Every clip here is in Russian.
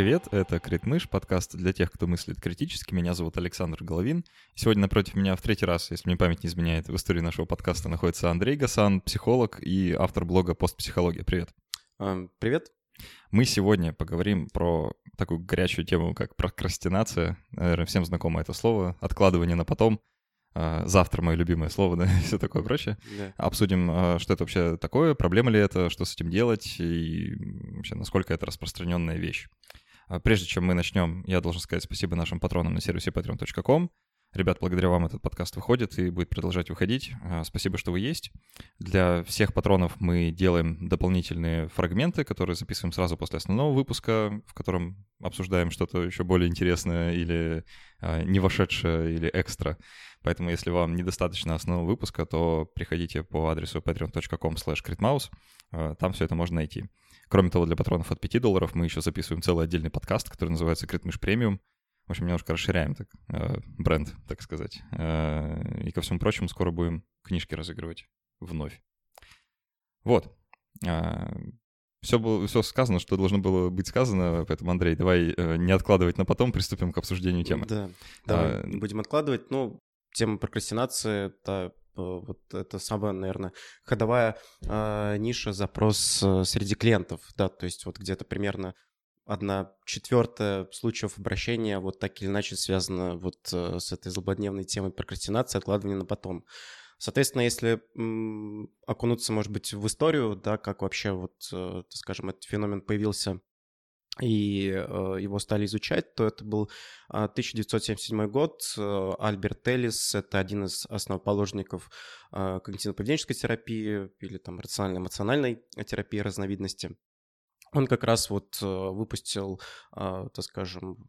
Привет, это Критмыш, подкаст для тех, кто мыслит критически. Меня зовут Александр Головин. Сегодня напротив меня в третий раз, если мне память не изменяет, в истории нашего подкаста находится Андрей Гасан, психолог и автор блога «Постпсихология». Привет. Привет. Мы сегодня поговорим про такую горячую тему, как прокрастинация. Наверное, всем знакомо это слово. Откладывание на потом. А, завтра мое любимое слово, да, и все такое прочее. Да. Обсудим, а, что это вообще такое, проблема ли это, что с этим делать и вообще насколько это распространенная вещь. А прежде чем мы начнем, я должен сказать спасибо нашим патронам на сервисе patreon.com. Ребят, благодаря вам этот подкаст выходит и будет продолжать выходить. А, спасибо, что вы есть. Для всех патронов мы делаем дополнительные фрагменты, которые записываем сразу после основного выпуска, в котором обсуждаем что-то еще более интересное или а, не вошедшее или экстра. Поэтому, если вам недостаточно основного выпуска, то приходите по адресу patreon.com slash там все это можно найти. Кроме того, для патронов от 5 долларов мы еще записываем целый отдельный подкаст, который называется «Критмыш премиум». В общем, немножко расширяем так, э, бренд, так сказать. Э, и ко всему прочему, скоро будем книжки разыгрывать вновь. Вот. Все, было, все сказано, что должно было быть сказано, поэтому, Андрей, давай э, не откладывать на потом, приступим к обсуждению темы. Да, давай, а, не будем откладывать. Ну, тема прокрастинации — это Э, вот это самая, наверное, ходовая э, ниша запрос э, среди клиентов, да, то есть вот где-то примерно одна четвертая случаев обращения вот так или иначе связана вот э, с этой злободневной темой прокрастинации, откладывания на потом. Соответственно, если окунуться, может быть, в историю, да, как вообще вот, э, скажем, этот феномен появился и э, его стали изучать, то это был 1977 а, год. Э, Альберт Эллис — это один из основоположников э, когнитивно-поведенческой терапии или там рационально-эмоциональной терапии разновидности. Он как раз вот выпустил, так скажем,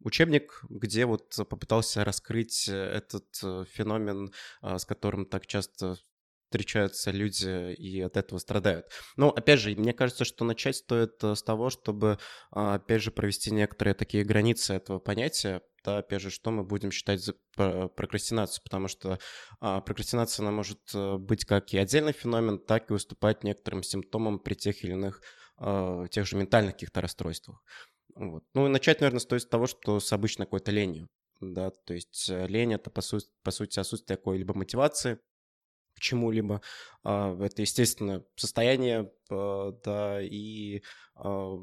учебник, где вот попытался раскрыть этот феномен, с которым так часто встречаются люди и от этого страдают. Но, опять же, мне кажется, что начать стоит э, с того, чтобы, а, опять же, провести некоторые такие границы этого понятия, да, опять же, что мы будем считать за прокрастинацию, потому что а, прокрастинация, она может э, быть как и отдельный феномен, так и выступать некоторым симптомом при тех или иных, а, тех же ментальных каких-то расстройствах. Вот. Ну и начать, наверное, стоит с того, что с обычной какой-то ленью, да, то есть э, лень — это, по, су- по сути, отсутствие какой-либо мотивации, к чему-либо. А, это, естественно, состояние, а, да, и а,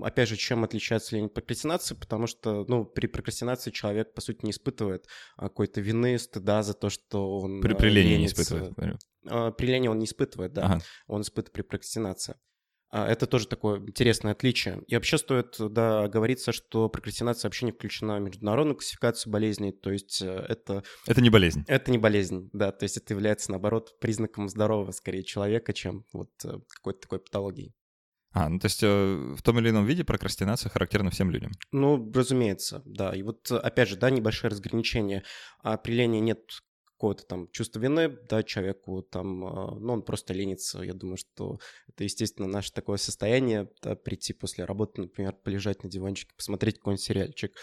опять же, чем отличается лень от прокрастинации, потому что, ну, при прокрастинации человек, по сути, не испытывает какой-то вины, стыда за то, что он При, при лени не испытывает, говорю. При лени он не испытывает, да, ага. он испытывает при прокрастинации. А, это тоже такое интересное отличие. И вообще стоит да, говориться, что прокрастинация вообще не включена в международную классификацию болезней, то есть э, это... Это не болезнь. Это не болезнь, да, то есть это является, наоборот, признаком здорового, скорее, человека, чем вот э, какой-то такой патологии. А, ну то есть э, в том или ином виде прокрастинация характерна всем людям? Ну, разумеется, да. И вот, опять же, да, небольшое разграничение. При лении нет какого-то там чувства вины, да, человеку там, а, ну, он просто ленится. Я думаю, что это, естественно, наше такое состояние, да, прийти после работы, например, полежать на диванчике, посмотреть какой-нибудь сериальчик.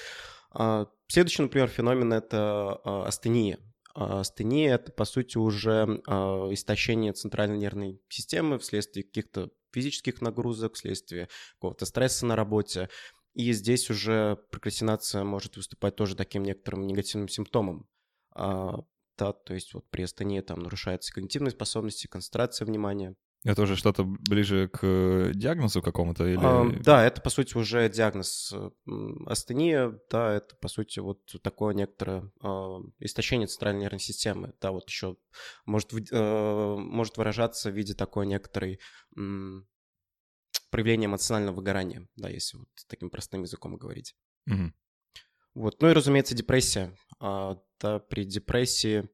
А, следующий, например, феномен — это а, астения. Астения — это, по сути, уже истощение центральной нервной системы вследствие каких-то физических нагрузок, вследствие какого-то стресса на работе. И здесь уже прокрастинация может выступать тоже таким некоторым негативным симптомом то есть вот при астении там нарушаются когнитивные способности, концентрация внимания. Это уже что-то ближе к диагнозу какому-то или... А, да, это, по сути, уже диагноз астения, да, это, по сути, вот такое некоторое а, истощение центральной нервной системы, да, вот еще может, а, может выражаться в виде такой некоторой м, проявления эмоционального выгорания, да, если вот таким простым языком говорить. Угу. Вот. Ну и, разумеется, депрессия. Да, при депрессии,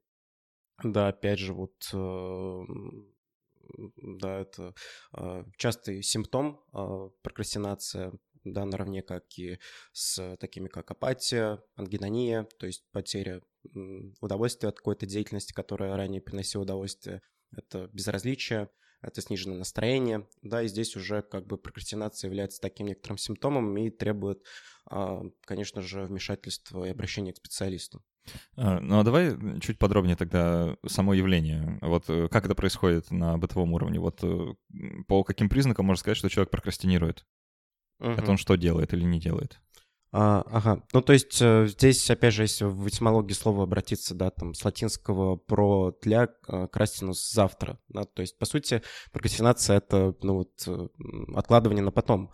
да, опять же, вот, э, да, это э, частый симптом э, прокрастинация, да, наравне как и с такими, как апатия, ангинония, то есть потеря удовольствия от какой-то деятельности, которая ранее приносила удовольствие, это безразличие, это сниженное настроение, да, и здесь уже как бы прокрастинация является таким некоторым симптомом и требует, а, конечно же, вмешательства и обращения к специалисту. А, ну а давай чуть подробнее тогда само явление. Вот э, как это происходит на бытовом уровне? Вот э, по каким признакам можно сказать, что человек прокрастинирует? угу. о том, что делает или не делает. А, ага, ну то есть э, здесь, опять же, если в этимологии слова обратиться, да, там с латинского про для э, крастинус завтра, да, то есть, по сути, прокрастинация — это, ну вот, откладывание на потом.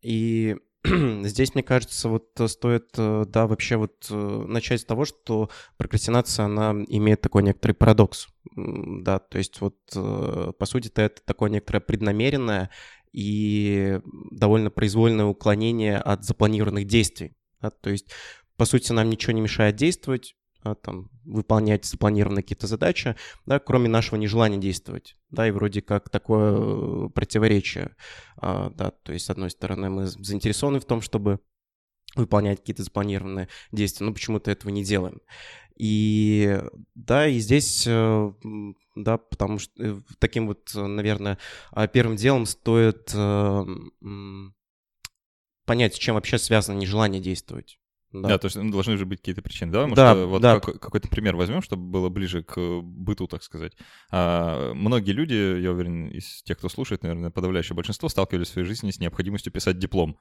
И здесь, мне кажется, вот стоит, да, вообще вот начать с того, что прокрастинация, она имеет такой некоторый парадокс, да, то есть вот, по сути-то это такое некоторое преднамеренное и довольно произвольное уклонение от запланированных действий. Да? То есть, по сути, нам ничего не мешает действовать, там, выполнять запланированные какие-то задачи, да, кроме нашего нежелания действовать. Да, и вроде как такое э, противоречие. А, да, то есть, с одной стороны, мы заинтересованы в том, чтобы выполнять какие-то запланированные действия, но почему-то этого не делаем. И да, и здесь, э, да, потому что э, таким вот, наверное, а, первым делом стоит понять, с чем вообще связано нежелание действовать. Да. да, то есть ну, должны же быть какие-то причины. Давай, может, да, вот да. Как, какой-то пример возьмем, чтобы было ближе к быту, так сказать. А, многие люди, я уверен, из тех, кто слушает, наверное, подавляющее большинство, сталкивались в своей жизни с необходимостью писать диплом.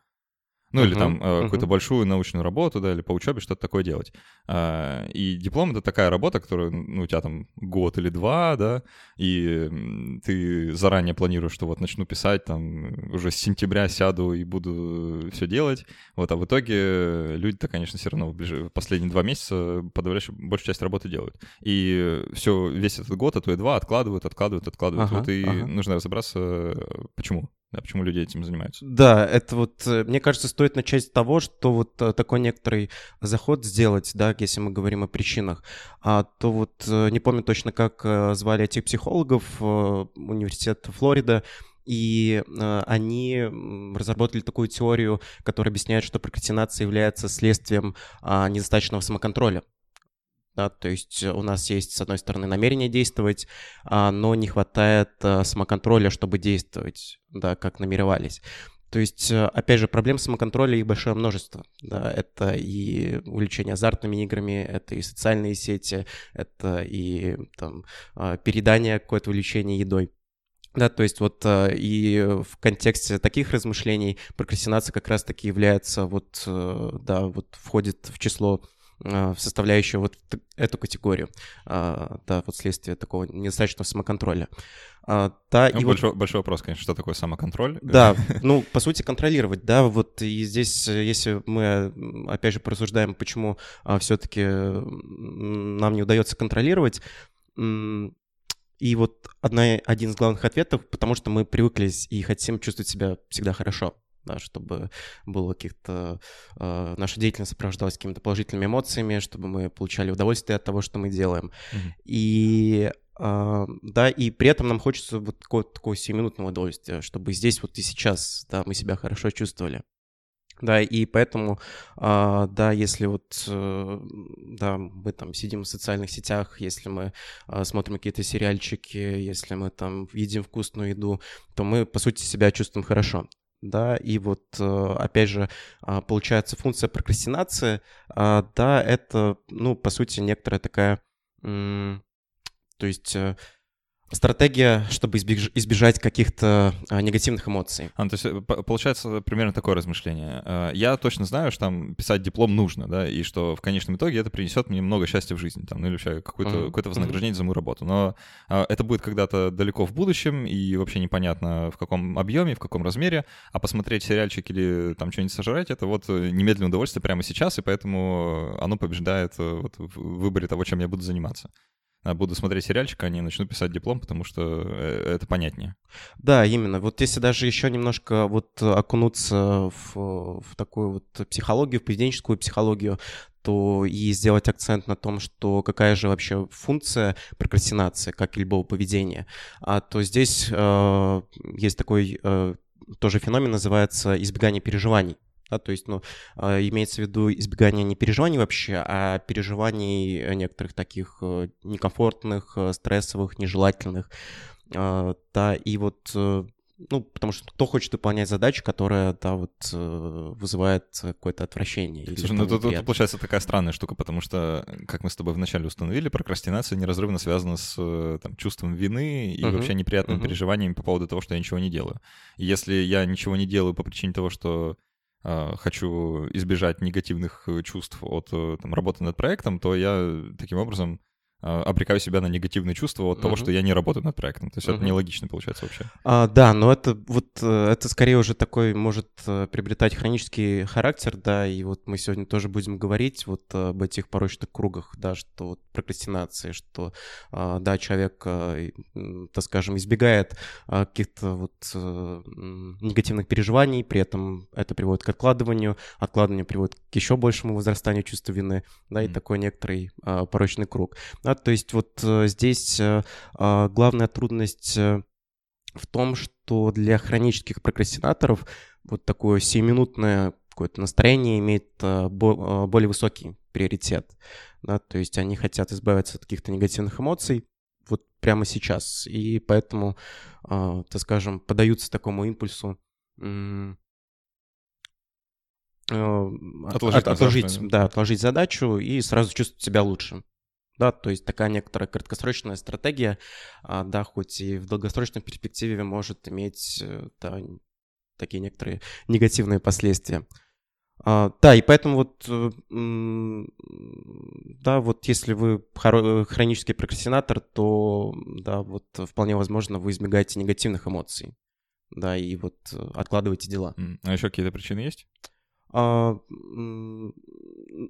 Ну, uh-huh, или там uh-huh. какую-то большую научную работу, да, или по учебе что-то такое делать. А, и диплом — это такая работа, которая, ну, у тебя там год или два, да, и ты заранее планируешь, что вот начну писать, там, уже с сентября сяду и буду все делать. Вот, а в итоге люди-то, конечно, все равно в, ближе, последние два месяца подавляющую большую часть работы делают. И все, весь этот год, а то и два откладывают, откладывают, откладывают. Uh-huh, вот и uh-huh. нужно разобраться, почему. Да, почему люди этим занимаются? Да, это вот, э, мне кажется, стоит начать с того, что вот э, такой некоторый заход сделать, да, если мы говорим о причинах, а, то вот э, не помню точно, как звали этих психологов, университет Флорида, и э, они разработали такую теорию, которая объясняет, что прокрастинация является следствием э, недостаточного самоконтроля. Да, то есть у нас есть, с одной стороны, намерение действовать, а, но не хватает а, самоконтроля, чтобы действовать, да, как намеревались. То есть, э, опять же, проблем самоконтроля их большое множество. Да, это и увлечение азартными играми, это и социальные сети, это и там, а, передание какое-то увлечение едой. Да, то есть вот и в контексте таких размышлений прокрастинация как раз-таки является вот, э, да, вот входит в число в составляющую вот эту категорию, а, да, вот следствие такого недостаточного самоконтроля. А, да, ну, и большой, вот... большой вопрос, конечно, что такое самоконтроль? Да, ну, по сути, контролировать, да, вот и здесь, если мы, опять же, порассуждаем, почему все-таки нам не удается контролировать, и вот одна, один из главных ответов, потому что мы привыкли и хотим чувствовать себя всегда хорошо да, чтобы было каких-то... Э, наша деятельность сопровождалась какими-то положительными эмоциями, чтобы мы получали удовольствие от того, что мы делаем. Mm-hmm. И Uh, да, и при этом нам хочется вот такого, такого сиюминутного удовольствия, чтобы здесь вот и сейчас, да, мы себя хорошо чувствовали. Да, и поэтому, uh, да, если вот, uh, да, мы там сидим в социальных сетях, если мы смотрим какие-то сериальчики, если мы там едим вкусную еду, то мы, по сути, себя чувствуем хорошо да, и вот, э, опять же, а, получается функция прокрастинации, а, да, это, ну, по сути, некоторая такая, то есть э, стратегия, чтобы избеж- избежать каких-то а, негативных эмоций. А, то есть э, получается примерно такое размышление. А, я точно знаю, что там писать диплом нужно, да, и что в конечном итоге это принесет мне много счастья в жизни, там, ну или вообще какое-то, mm-hmm. какое-то вознаграждение mm-hmm. за мою работу. Но а, это будет когда-то далеко в будущем, и вообще непонятно в каком объеме, в каком размере, а посмотреть сериальчик или там что-нибудь сожрать, это вот э, немедленное удовольствие прямо сейчас, и поэтому оно побеждает э, вот, в выборе того, чем я буду заниматься. А, буду смотреть сериальчик, а не начну писать диплом, потому что э, это понятнее. Да, именно. Вот если даже еще немножко вот окунуться в, в такую вот психологию, в поведенческую психологию, то и сделать акцент на том, что какая же вообще функция прокрастинации, как и любого поведения, а, то здесь э, есть такой э, тоже феномен, называется избегание переживаний. Да, то есть, ну, а, имеется в виду избегание не переживаний вообще, а переживаний некоторых таких э, некомфортных, э, стрессовых, нежелательных. А, да, и вот э, ну, потому что кто хочет выполнять задачу, которая, да, вот э, вызывает какое-то отвращение. Слушай, ну тут, тут получается такая странная штука, потому что, как мы с тобой вначале установили, прокрастинация неразрывно связана с э, там, чувством вины и uh-huh. вообще неприятными uh-huh. переживаниями по поводу того, что я ничего не делаю. И если я ничего не делаю по причине того, что э, хочу избежать негативных чувств от там, работы над проектом, то я таким образом обрекаю себя на негативные чувства от того, что я не работаю над проектом. То есть uh-huh. это нелогично получается вообще. А, да, но это вот э, это скорее уже такой может э, приобретать хронический характер, да, и вот мы сегодня тоже будем говорить вот об этих порочных кругах, да, что вот прокрастинации, что, а, да, человек, э, так скажем, избегает а, каких-то вот негативных переживаний, при этом это приводит к откладыванию, откладывание приводит к еще большему возрастанию чувства вины, да, и такой некоторый порочный круг. Да, то есть вот э, здесь э, а, главная трудность э, в том, что для хронических прокрастинаторов вот такое сиюминутное какое-то настроение имеет более высокий приоритет. Да, то есть они хотят избавиться от каких-то негативных эмоций вот прямо сейчас. И поэтому, так скажем, подаются такому импульсу отложить, отложить, да, отложить задачу и сразу чувствовать себя лучше да, то есть такая некоторая краткосрочная стратегия, а, да, хоть и в долгосрочной перспективе может иметь э, да, такие некоторые негативные последствия. А, да, и поэтому вот, э, да, вот если вы хронический прокрастинатор, то, да, вот вполне возможно вы избегаете негативных эмоций, да, и вот э, откладываете дела. А еще какие-то причины есть? А,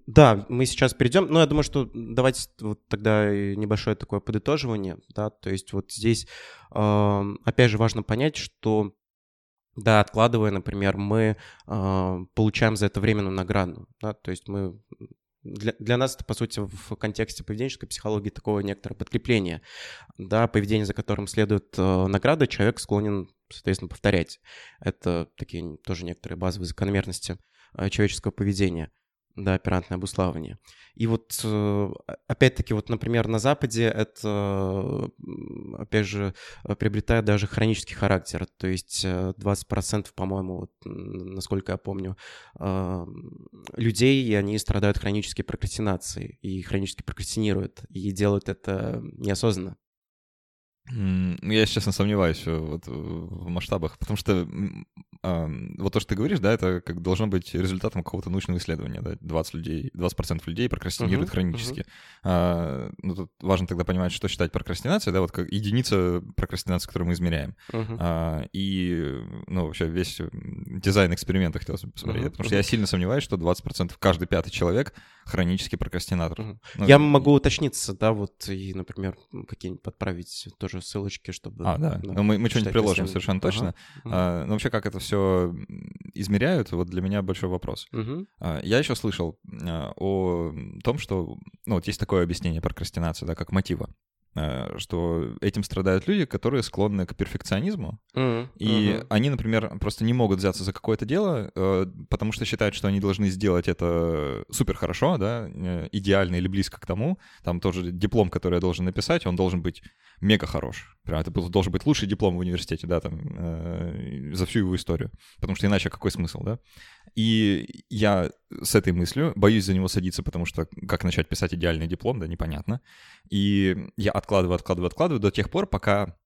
да, мы сейчас перейдем, но я думаю, что давайте вот тогда небольшое такое подытоживание, да, то есть вот здесь опять же важно понять, что да, откладывая, например, мы а, получаем за это временную награду, да, то есть мы для, для нас это, по сути, в контексте поведенческой психологии такого некоторого подкрепления. Да, поведение, за которым следует э, награда, человек склонен, соответственно, повторять. Это такие тоже некоторые базовые закономерности Э, человеческого поведения, да, оперантное обуславливание. И вот, э, опять-таки, вот, например, на Западе это, опять же, приобретает даже хронический характер, то есть 20%, по-моему, вот, насколько я помню, э, людей, они страдают хронической прокрастинацией, и хронически прокрастинируют, и делают это неосознанно. Я, честно, сомневаюсь вот в масштабах, потому что вот то, что ты говоришь, да, это как должно быть результатом какого-то научного исследования, да, 20 людей, 20% людей прокрастинируют uh-huh, хронически. Uh-huh. А, ну, тут важно тогда понимать, что считать прокрастинацией, да, вот как единица прокрастинации, которую мы измеряем. Uh-huh. А, и, ну, вообще весь дизайн эксперимента хотелось бы посмотреть, uh-huh, потому uh-huh. что я сильно сомневаюсь, что 20% каждый пятый человек хронический прокрастинатор. Uh-huh. Ну, я могу уточниться, да, вот, и, например, какие-нибудь подправить тоже ссылочки, чтобы... А, да, да ну, мы, мы что-нибудь приложим совершенно точно. Uh-huh. А, ну, вообще, как это все измеряют, вот для меня большой вопрос. Uh-huh. А, я еще слышал а, о том, что, ну, вот есть такое объяснение прокрастинации, да, как мотива. Э, что этим страдают люди, которые склонны к перфекционизму, mm-hmm. и mm-hmm. они, например, просто не могут взяться за какое-то дело, э, потому что считают, что они должны сделать это супер хорошо, да, э, идеально или близко к тому. Там тоже диплом, который я должен написать, он должен быть мега хорош. Прям это должен быть лучший диплом в университете, да, там, за всю его историю. Потому что иначе какой смысл, да? И я с этой мыслью боюсь за него садиться, потому что как начать писать идеальный диплом, да, непонятно. И я откладываю, откладываю, откладываю до тех пор, пока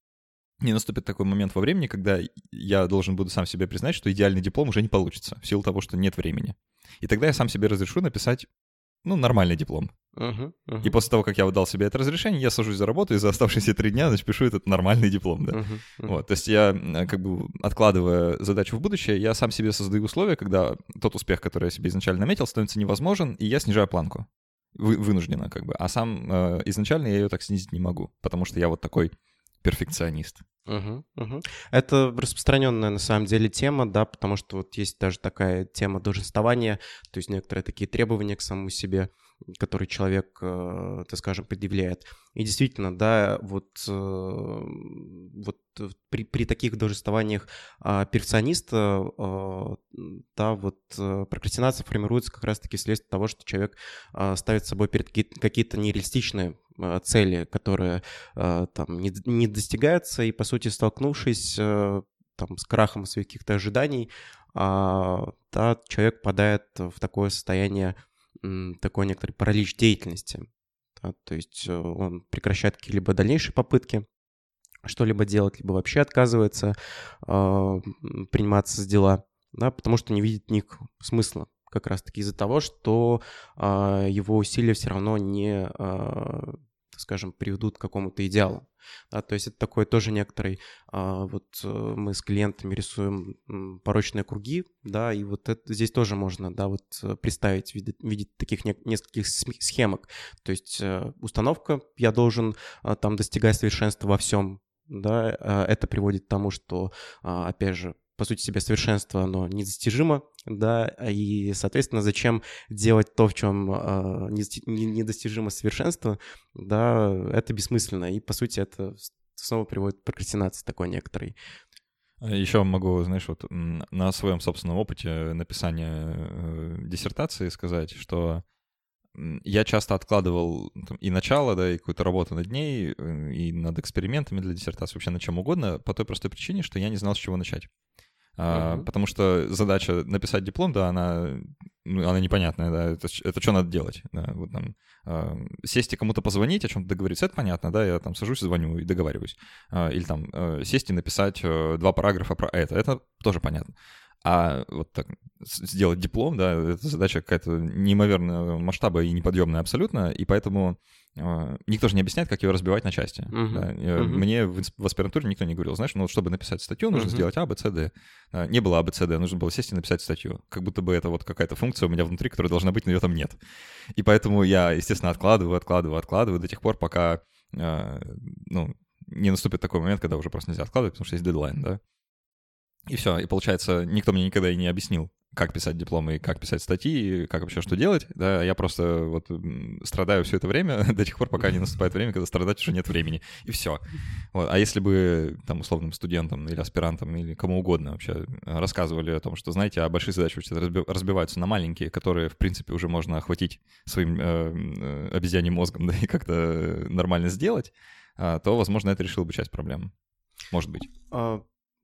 не наступит такой момент во времени, когда я должен буду сам себе признать, что идеальный диплом уже не получится, в силу того, что нет времени. И тогда я сам себе разрешу написать, ну, нормальный диплом. Uh-huh, uh-huh. И после того, как я выдал себе это разрешение, я сажусь за работу и за оставшиеся три дня значит, пишу этот нормальный диплом, да. Uh-huh, uh-huh. Вот, то есть я, как бы, откладывая задачу в будущее, я сам себе создаю условия, когда тот успех, который я себе изначально наметил, становится невозможен, и я снижаю планку. Вы, вынужденно, как бы. А сам э, изначально я ее так снизить не могу, потому что я вот такой перфекционист. Угу, угу. Это распространенная на самом деле тема, да, потому что вот есть даже такая тема долженствования, то есть некоторые такие требования к самому себе который человек, э, так скажем, предъявляет. И действительно, да, вот, э, вот при, при таких должествованиях а, перфекциониста, а, да, вот э, прокрастинация формируется как раз-таки вследствие того, что человек а, ставит собой перед какие-то нереалистичные цели, которые там не, не достигаются, и, по сути, столкнувшись там с крахом своих каких-то ожиданий, да, человек попадает в такое состояние, такой некоторый паралич деятельности. Да, то есть э, он прекращает какие-либо дальнейшие попытки что-либо делать, либо вообще отказывается э, приниматься с дела, да, потому что не видит в них смысла как раз-таки из-за того, что э, его усилия все равно не, э, скажем, приведут к какому-то идеалу. Да, то есть это такой тоже некоторый, а, вот э, мы с клиентами рисуем порочные круги, да, и вот это, здесь тоже можно, да, вот э, представить, видеть, видеть таких не, нескольких схемок. То есть э, установка, я должен там достигать совершенства во всем, да, это приводит к тому, что, опять же, по сути себе совершенство, оно недостижимо, да, и, соответственно, зачем делать то, в чем э, недостижимо совершенство, да, это бессмысленно, и, по сути, это снова приводит к прокрастинации такой некоторой. А Еще могу, знаешь, вот на своем собственном опыте написания э, диссертации сказать, что я часто откладывал там, и начало, да, и какую-то работу над ней, э, и над экспериментами для диссертации, вообще на чем угодно, по той простой причине, что я не знал, с чего начать. А, uh-huh. Потому что задача написать диплом, да, она, ну, она непонятная, да, это, это что надо делать, да, вот там, а, сесть и кому-то позвонить, о чем-то договориться, это понятно, да, я там сажусь, звоню и договариваюсь, а, или там а, сесть и написать а, два параграфа про это, это тоже понятно. А вот так сделать диплом, да, это задача какая-то неимоверного масштаба и неподъемная абсолютно, и поэтому э, никто же не объясняет, как ее разбивать на части. Uh-huh. Да. Uh-huh. Мне в, в аспирантуре никто не говорил, знаешь, ну чтобы написать статью, нужно uh-huh. сделать А, Б, С, Д. А, не было А, Б, С, Д, нужно было сесть и написать статью. Как будто бы это вот какая-то функция у меня внутри, которая должна быть, но ее там нет. И поэтому я, естественно, откладываю, откладываю, откладываю до тех пор, пока, э, ну, не наступит такой момент, когда уже просто нельзя откладывать, потому что есть дедлайн, да. И все. И получается, никто мне никогда и не объяснил, как писать дипломы и как писать статьи, и как вообще что делать. Да, я просто вот страдаю все это время до тех пор, пока не наступает время, когда страдать уже нет времени. И все. Вот. А если бы там условным студентам или аспирантам или кому угодно вообще рассказывали о том, что, знаете, а большие задачи вообще разбиваются на маленькие, которые, в принципе, уже можно охватить своим э, э, обезьяньим мозгом, да, и как-то нормально сделать, э, то, возможно, это решило бы часть проблем. Может быть.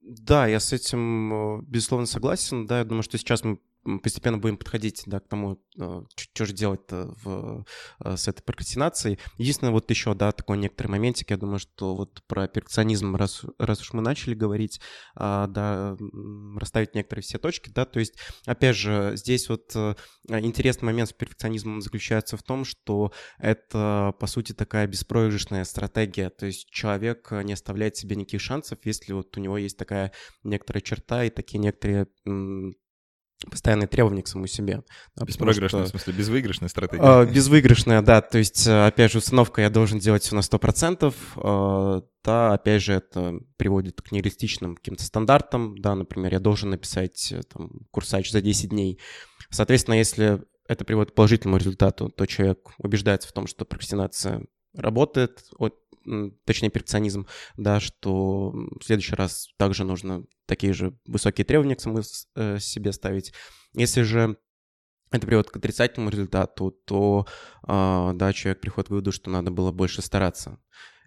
Да, я с этим, э, безусловно, согласен. Да, я думаю, что сейчас мы постепенно будем подходить да, к тому, э, что же делать-то в, э, с этой прокрастинацией. Единственное, вот еще, да, такой некоторый моментик, я думаю, что вот про перфекционизм, раз, раз уж мы начали говорить, а, да, расставить некоторые все точки, да, то есть, опять же, здесь вот э, интересный момент с перфекционизмом заключается в том, что это, по сути, такая беспроигрышная стратегия, то есть человек не оставляет себе никаких шансов, если вот у него есть такая некоторая черта и такие некоторые постоянные требования к самому себе. Да, Беспроигрышная, что, в смысле, безвыигрышная стратегия? Э, безвыигрышная, да, то есть, э, опять же, установка «я должен делать все на 100%», э, да, опять же, это приводит к нереалистичным каким-то стандартам, да, например, я должен написать э, там, курсач за 10 дней. Соответственно, если это приводит к положительному результату, то человек убеждается в том, что прокрастинация работает, точнее перфекционизм, да, что в следующий раз также нужно такие же высокие требования к самому э, себе ставить. Если же это приводит к отрицательному результату, то, э, да, человек приходит к выводу, что надо было больше стараться.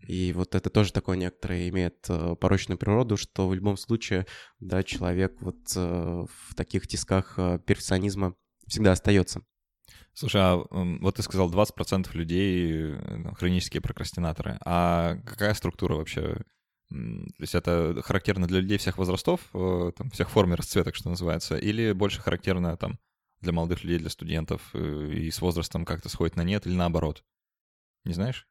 И вот это тоже такое некоторое имеет э, порочную природу, что в любом случае, да, человек вот э, в таких тисках перфекционизма всегда остается. Слушай, а вот ты сказал 20% людей ну, хронические прокрастинаторы. А какая структура вообще? То есть это характерно для людей всех возрастов, э, там, всех форм и расцветок, что называется, или больше характерно там для молодых людей, для студентов э, и с возрастом как-то сходит на нет, или наоборот? Не знаешь?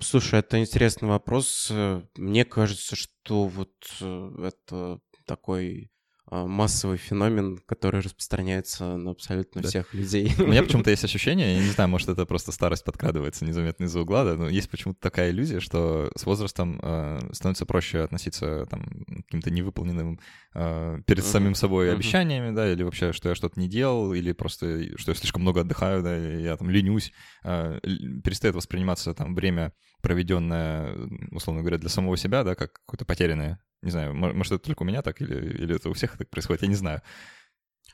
Слушай, это интересный вопрос. Э, мне кажется, что вот это такой массовый феномен, который распространяется на абсолютно да. всех людей. У меня почему-то есть ощущение, я не знаю, может, это просто старость подкрадывается незаметно из-за угла, да, но есть почему-то такая иллюзия, что с возрастом э, становится проще относиться там, к каким-то невыполненным э, перед uh-huh. самим собой uh-huh. обещаниями, да, или вообще, что я что-то не делал, или просто, что я слишком много отдыхаю, да, и я там ленюсь, э, перестает восприниматься там время, проведенное, условно говоря, для самого себя, да, как какое-то потерянное не знаю, может, это только у меня так, или, или это у всех так происходит, я не знаю.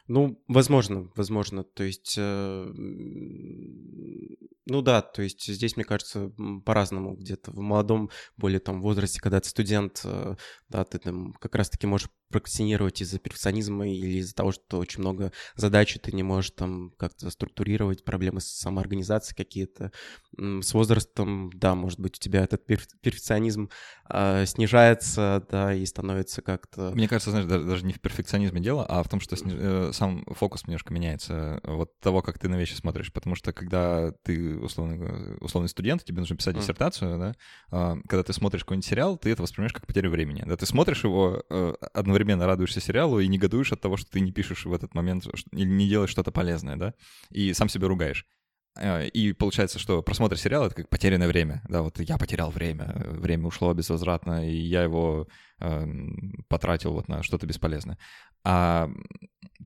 Ну, возможно, возможно. То есть, э, ну да, то есть здесь, мне кажется, по-разному. Где-то в молодом, более там возрасте, когда ты студент, э, да, ты там как раз-таки можешь прокрастинировать из-за перфекционизма или из-за того, что очень много задач, и ты не можешь там как-то структурировать, проблемы с самоорганизацией какие-то. С возрастом, да, может быть, у тебя этот перфекционизм э, снижается, да, и становится как-то... Мне кажется, знаешь, даже, даже не в перфекционизме дело, а в том, что сниж... э, сам фокус немножко меняется вот того, как ты на вещи смотришь. Потому что когда ты условно, условный студент, тебе нужно писать диссертацию, да, э, когда ты смотришь какой-нибудь сериал, ты это воспринимаешь как потерю времени. Да, ты смотришь его э, одновременно одновременно радуешься сериалу и негодуешь от того, что ты не пишешь в этот момент или не делаешь что-то полезное, да, и сам себя ругаешь. Э, и получается, что просмотр сериала — это как потерянное время. Да, вот я потерял время, время ушло безвозвратно, и я его э, потратил вот на что-то бесполезное. А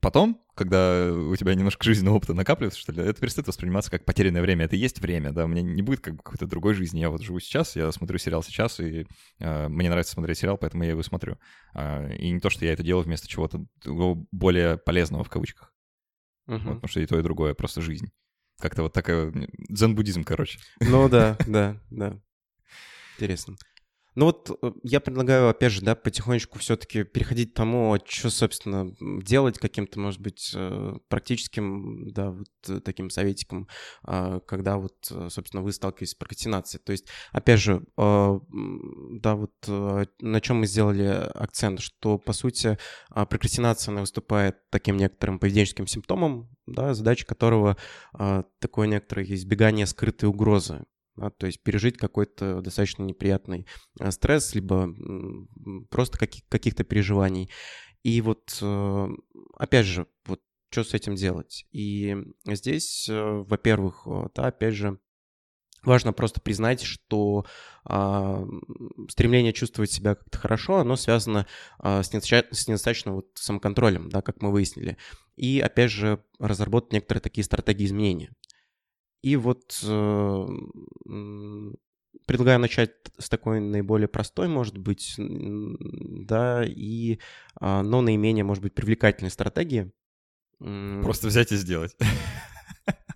потом, когда у тебя немножко жизненного опыта накапливается, что ли, это перестает восприниматься как потерянное время. Это и есть время, да, у меня не будет как какой-то другой жизни. Я вот живу сейчас, я смотрю сериал сейчас, и э, мне нравится смотреть сериал, поэтому я его смотрю. Э, и не то, что я это делаю вместо чего-то более полезного в кавычках. Uh-huh. Вот, потому что и то, и другое просто жизнь. Как-то вот такая дзен-буддизм, короче. Ну да, да, да. Интересно. Ну вот э, я предлагаю, опять же, да, потихонечку все-таки переходить к тому, что, собственно, делать каким-то, может быть, э, практическим, да, вот э, таким советиком, а, когда вот, собственно, вы сталкиваетесь с прокрастинацией. То есть, опять же, а, да, вот на чем мы сделали акцент, что, по сути, а, прокрастинация, она выступает таким некоторым поведенческим симптомом, да, задача которого такое некоторое избегание скрытой угрозы да, то есть пережить какой-то достаточно неприятный а, стресс, либо просто каких- каких-то переживаний. И вот, э, опять же, вот что с этим делать? И здесь, э, во-первых, э, да, опять же, важно просто признать, что а, стремление чувствовать себя как-то хорошо, оно связано а, с, недостаточным, с недостаточным вот самоконтролем, да, как мы выяснили. И, опять же, разработать некоторые такие стратегии изменения. И вот э, предлагаю начать с такой наиболее простой, может быть, да, и, а, но наименее, может быть, привлекательной стратегии. Просто взять и сделать.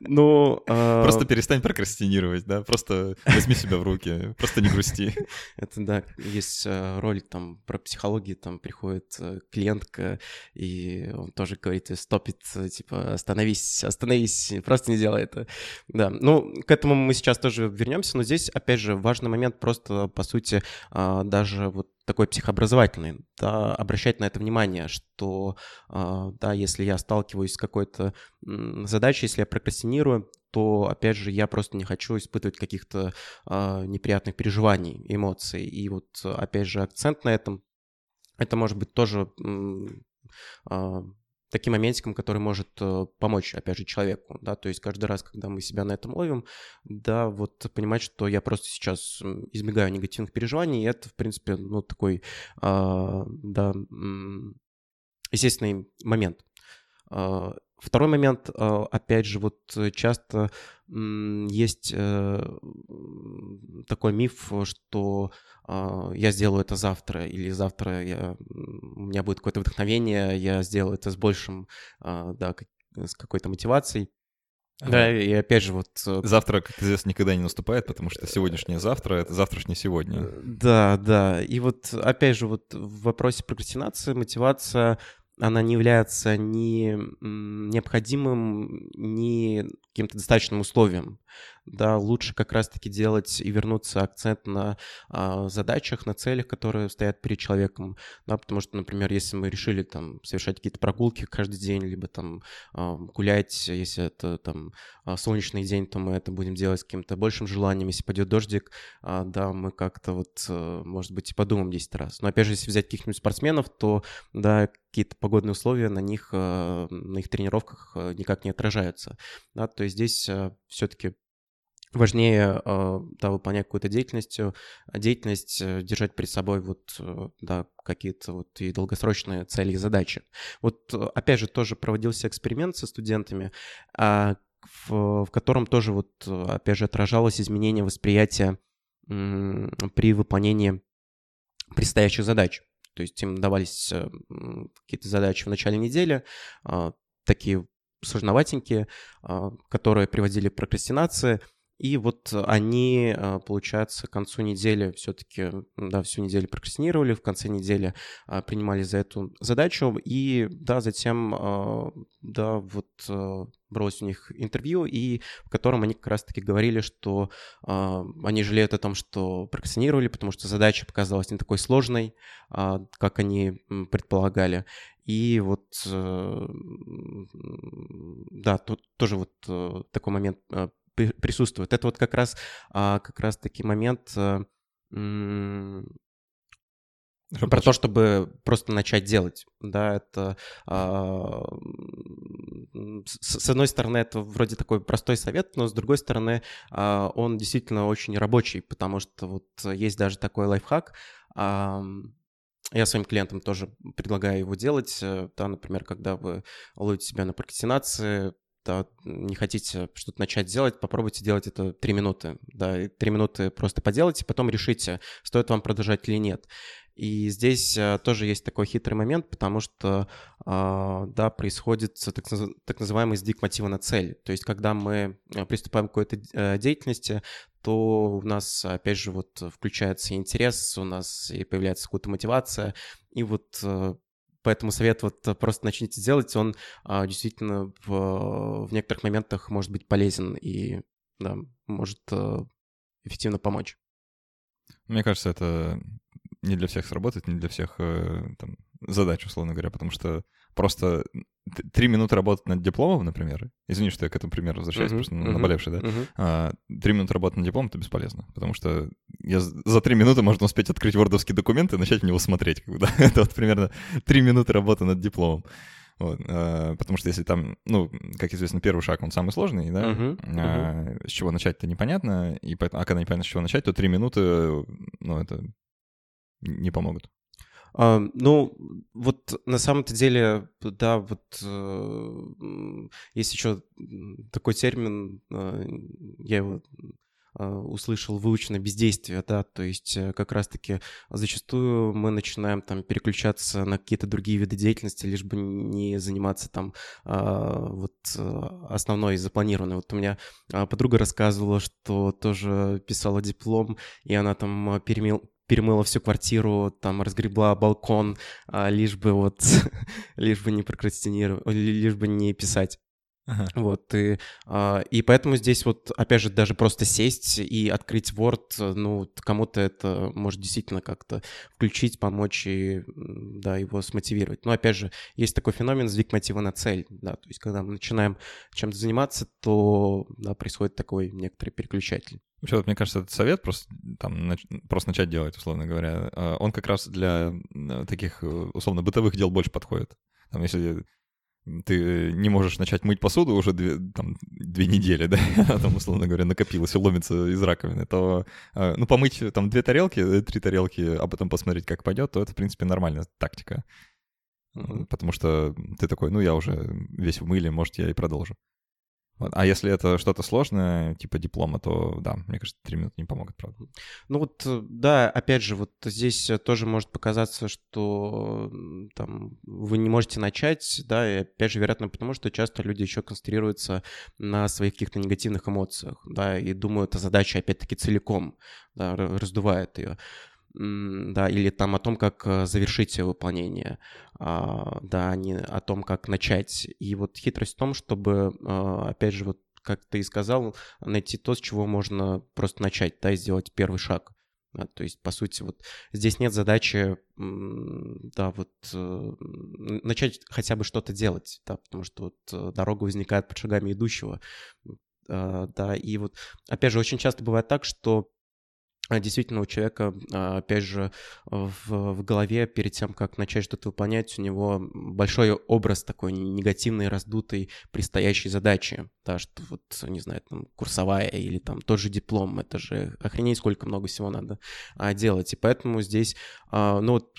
Ну, а, Просто перестань прокрастинировать, да, просто возьми себя в руки, просто не грусти. Это, да, есть э, ролик там про психологию, там приходит э, клиентка, и он тоже говорит, стопит, типа, остановись, остановись, просто не делай это. Да, ну, к этому мы сейчас тоже вернемся, но здесь, опять же, важный момент просто, по сути, а, даже вот такой психообразовательный, да, обращать на это внимание, что, а, да, если я сталкиваюсь с какой-то задачей, если я прокрастинирую, то, опять же, я просто не хочу испытывать каких-то а, неприятных переживаний, эмоций. И вот, опять же, акцент на этом, это может быть тоже а, таким моментиком, который может э, помочь, опять же, человеку, да, то есть каждый раз, когда мы себя на этом ловим, да, вот понимать, что я просто сейчас избегаю негативных переживаний, и это, в принципе, ну, такой, а, да, естественный момент. А, второй момент, а, опять же, вот часто есть э, такой миф, что а, я сделаю это завтра, или завтра я, у меня будет какое-то вдохновение, я сделаю это с большим, да, с какой-то мотивацией. Да, и опять же вот... Э, завтра, как известно, никогда не наступает, потому что сегодняшнее завтра — это завтрашнее сегодня. Э, да, да. И вот опять же вот в вопросе прокрастинации, мотивация она не является ни необходимым, ни каким-то достаточным условием. Да, лучше как раз-таки делать и вернуться акцент на а, задачах, на целях, которые стоят перед человеком, да, потому что, например, если мы решили там совершать какие-то прогулки каждый день, либо там а, гулять, если это там а, солнечный день, то мы это будем делать с каким-то большим желанием, если пойдет дождик, а, да, мы как-то вот, а, может быть, и подумаем 10 раз. Но опять же, если взять каких-нибудь спортсменов, то, да, какие-то погодные условия на них, а, на их тренировках а, никак не отражаются, да, то есть здесь а, все-таки важнее а, да, выполнять какую-то деятельность, э, деятельность, э, держать перед собой вот, э, да, какие-то вот и долгосрочные цели и задачи. Вот опять же тоже проводился эксперимент со студентами, а, в, в котором тоже вот опять же отражалось изменение восприятия при выполнении предстоящих задач. То есть им давались какие-то задачи в начале недели, а, такие сложноватенькие, которые приводили к прокрастинации – И вот они, э, получается, к концу недели все-таки, да, всю неделю прокрастинировали, в конце недели а, принимали за эту задачу, и, да, затем, а, да, вот э, бралось у них интервью, и в котором они как раз-таки говорили, что э, они жалеют о том, что прокрастинировали, потому что задача показалась не такой сложной, э, как они предполагали. И вот, э, да, тут тоже вот э, такой момент э, присутствует. Это вот как раз, а, как раз таки момент э, про то, чтобы просто начать делать, да, это а, с, с одной стороны это вроде такой простой совет, но с другой стороны а, он действительно очень рабочий, потому что вот есть даже такой лайфхак. Я своим клиентам тоже предлагаю его делать, э, да, например, когда вы ловите себя на прокрастинации, не хотите что-то начать делать, попробуйте делать это 3 минуты. Да, 3 минуты просто поделайте, потом решите, стоит вам продолжать или нет. И здесь э, тоже есть такой хитрый момент, потому что, а, да, происходит так, называемый сдвиг мотива на цель. То есть, когда мы э, приступаем к какой-то э, деятельности, то у нас, опять же, вот включается интерес, у нас и появляется какая-то мотивация, и вот Поэтому совет вот просто начните делать, он а, действительно в, в некоторых моментах может быть полезен и да, может а, эффективно помочь. Мне кажется, это не для всех сработает, не для всех э, там, задач, условно говоря, потому что просто три минуты работать над дипломом, например, извини, что я к этому примеру возвращаюсь, uh-huh, просто uh-huh, наболевший, да, uh-huh. а, три минуты работать над дипломом — это бесполезно, потому что я за три минуты можно успеть открыть вордовский документ и начать в него смотреть, как бы, да? это вот примерно три минуты работы над дипломом. Вот, э, потому что если там, ну, как известно, первый шаг, он самый сложный, да, uh-huh, uh-huh. Э, с чего начать-то непонятно, и поэтому, а когда непонятно, с чего начать, то три минуты, ну, это не помогут? А, ну, вот на самом-то деле, да, вот э, есть еще такой термин, э, я его э, услышал выучено бездействие, да, то есть э, как раз-таки зачастую мы начинаем там переключаться на какие-то другие виды деятельности, лишь бы не заниматься там а, вот основной запланированной. Вот у меня а, подруга рассказывала, что тоже писала диплом, и она там перемел, перемыла всю квартиру, там разгребла балкон, а, лишь бы вот, лишь бы не прокрастинировать, лишь бы не писать. Ага. Вот, и, а, и поэтому здесь вот, опять же, даже просто сесть и открыть Word, ну, кому-то это может действительно как-то включить, помочь и, да, его смотивировать. Но, опять же, есть такой феномен сдвиг мотива на цель, да, то есть когда мы начинаем чем-то заниматься, то, да, происходит такой некоторый переключатель. Вообще, мне кажется, этот совет просто, там, просто начать делать, условно говоря, а, он как раз для таких, э, условно, бытовых дел больше подходит. Там, если ты не можешь начать мыть посуду уже две, там, две недели, да, а там, условно говоря, накопилось и ломится из раковины, то, а, ну, помыть там две тарелки, э, три тарелки, а потом посмотреть, как пойдет, то это, в принципе, нормальная тактика. Потому что ты такой, ну, я уже весь в мыле, может, я и продолжу. Вот. А если это что-то сложное, типа диплома, то да, мне кажется, три минуты не помогут, правда. Ну вот, э, да, опять же, вот здесь э, тоже может показаться, что там вы не можете начать, да, и опять же, вероятно, потому что часто люди еще концентрируются на своих каких-то негативных эмоциях, да, и думают о задаче, опять-таки, целиком, да, раздувает ее да, или там о том, как э, завершить выполнение, а, да, а не о том, как начать. И вот хитрость в том, чтобы, а, опять же, вот как ты и сказал, найти то, с чего можно просто начать, да, сделать первый шаг. Да, то есть, по сути, вот здесь нет задачи, да, вот э, начать хотя бы что-то делать, да, потому что вот дорога возникает под шагами идущего, да, и вот, опять же, очень часто бывает так, что а, действительно у человека, а, опять же, в, в голове перед тем, как начать что-то выполнять, у него большой образ такой негативный, раздутый предстоящей задачи. Да, что вот, не знаю, там, курсовая или там тот же диплом, это же охренеть, сколько много всего надо а, делать. И поэтому здесь, а, ну вот,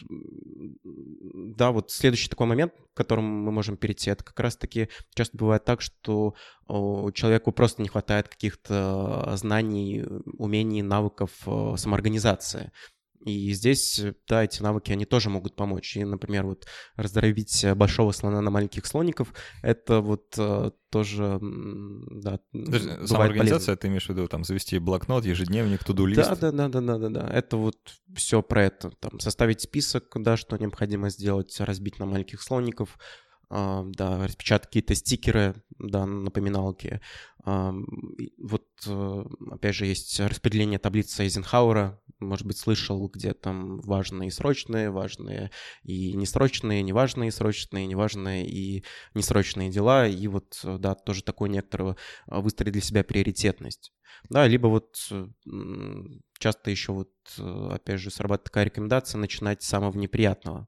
да, вот следующий такой момент, к которому мы можем перейти, это как раз-таки часто бывает так, что человеку просто не хватает каких-то знаний, умений, навыков самоорганизации. И здесь, да, эти навыки, они тоже могут помочь. И, например, вот раздробить большого слона на маленьких слоников, это вот э, тоже, да, Самоорганизация, ты имеешь в виду, там, завести блокнот, ежедневник, туду-лист? Да, да, да, да, да, да, да. Это вот все про это. Там, составить список, да, что необходимо сделать, разбить на маленьких слоников, да, распечатать какие-то стикеры, да, напоминалки. А, вот, э, опять же, есть распределение таблицы Эйзенхауэра, может быть, слышал, где там важные и срочные, важные и несрочные, неважные и срочные, неважные и несрочные дела, и вот, да, тоже такое некоторое а, выстроить для себя приоритетность. Да, либо вот часто еще вот, э, опять же, срабатывает такая рекомендация начинать с самого неприятного.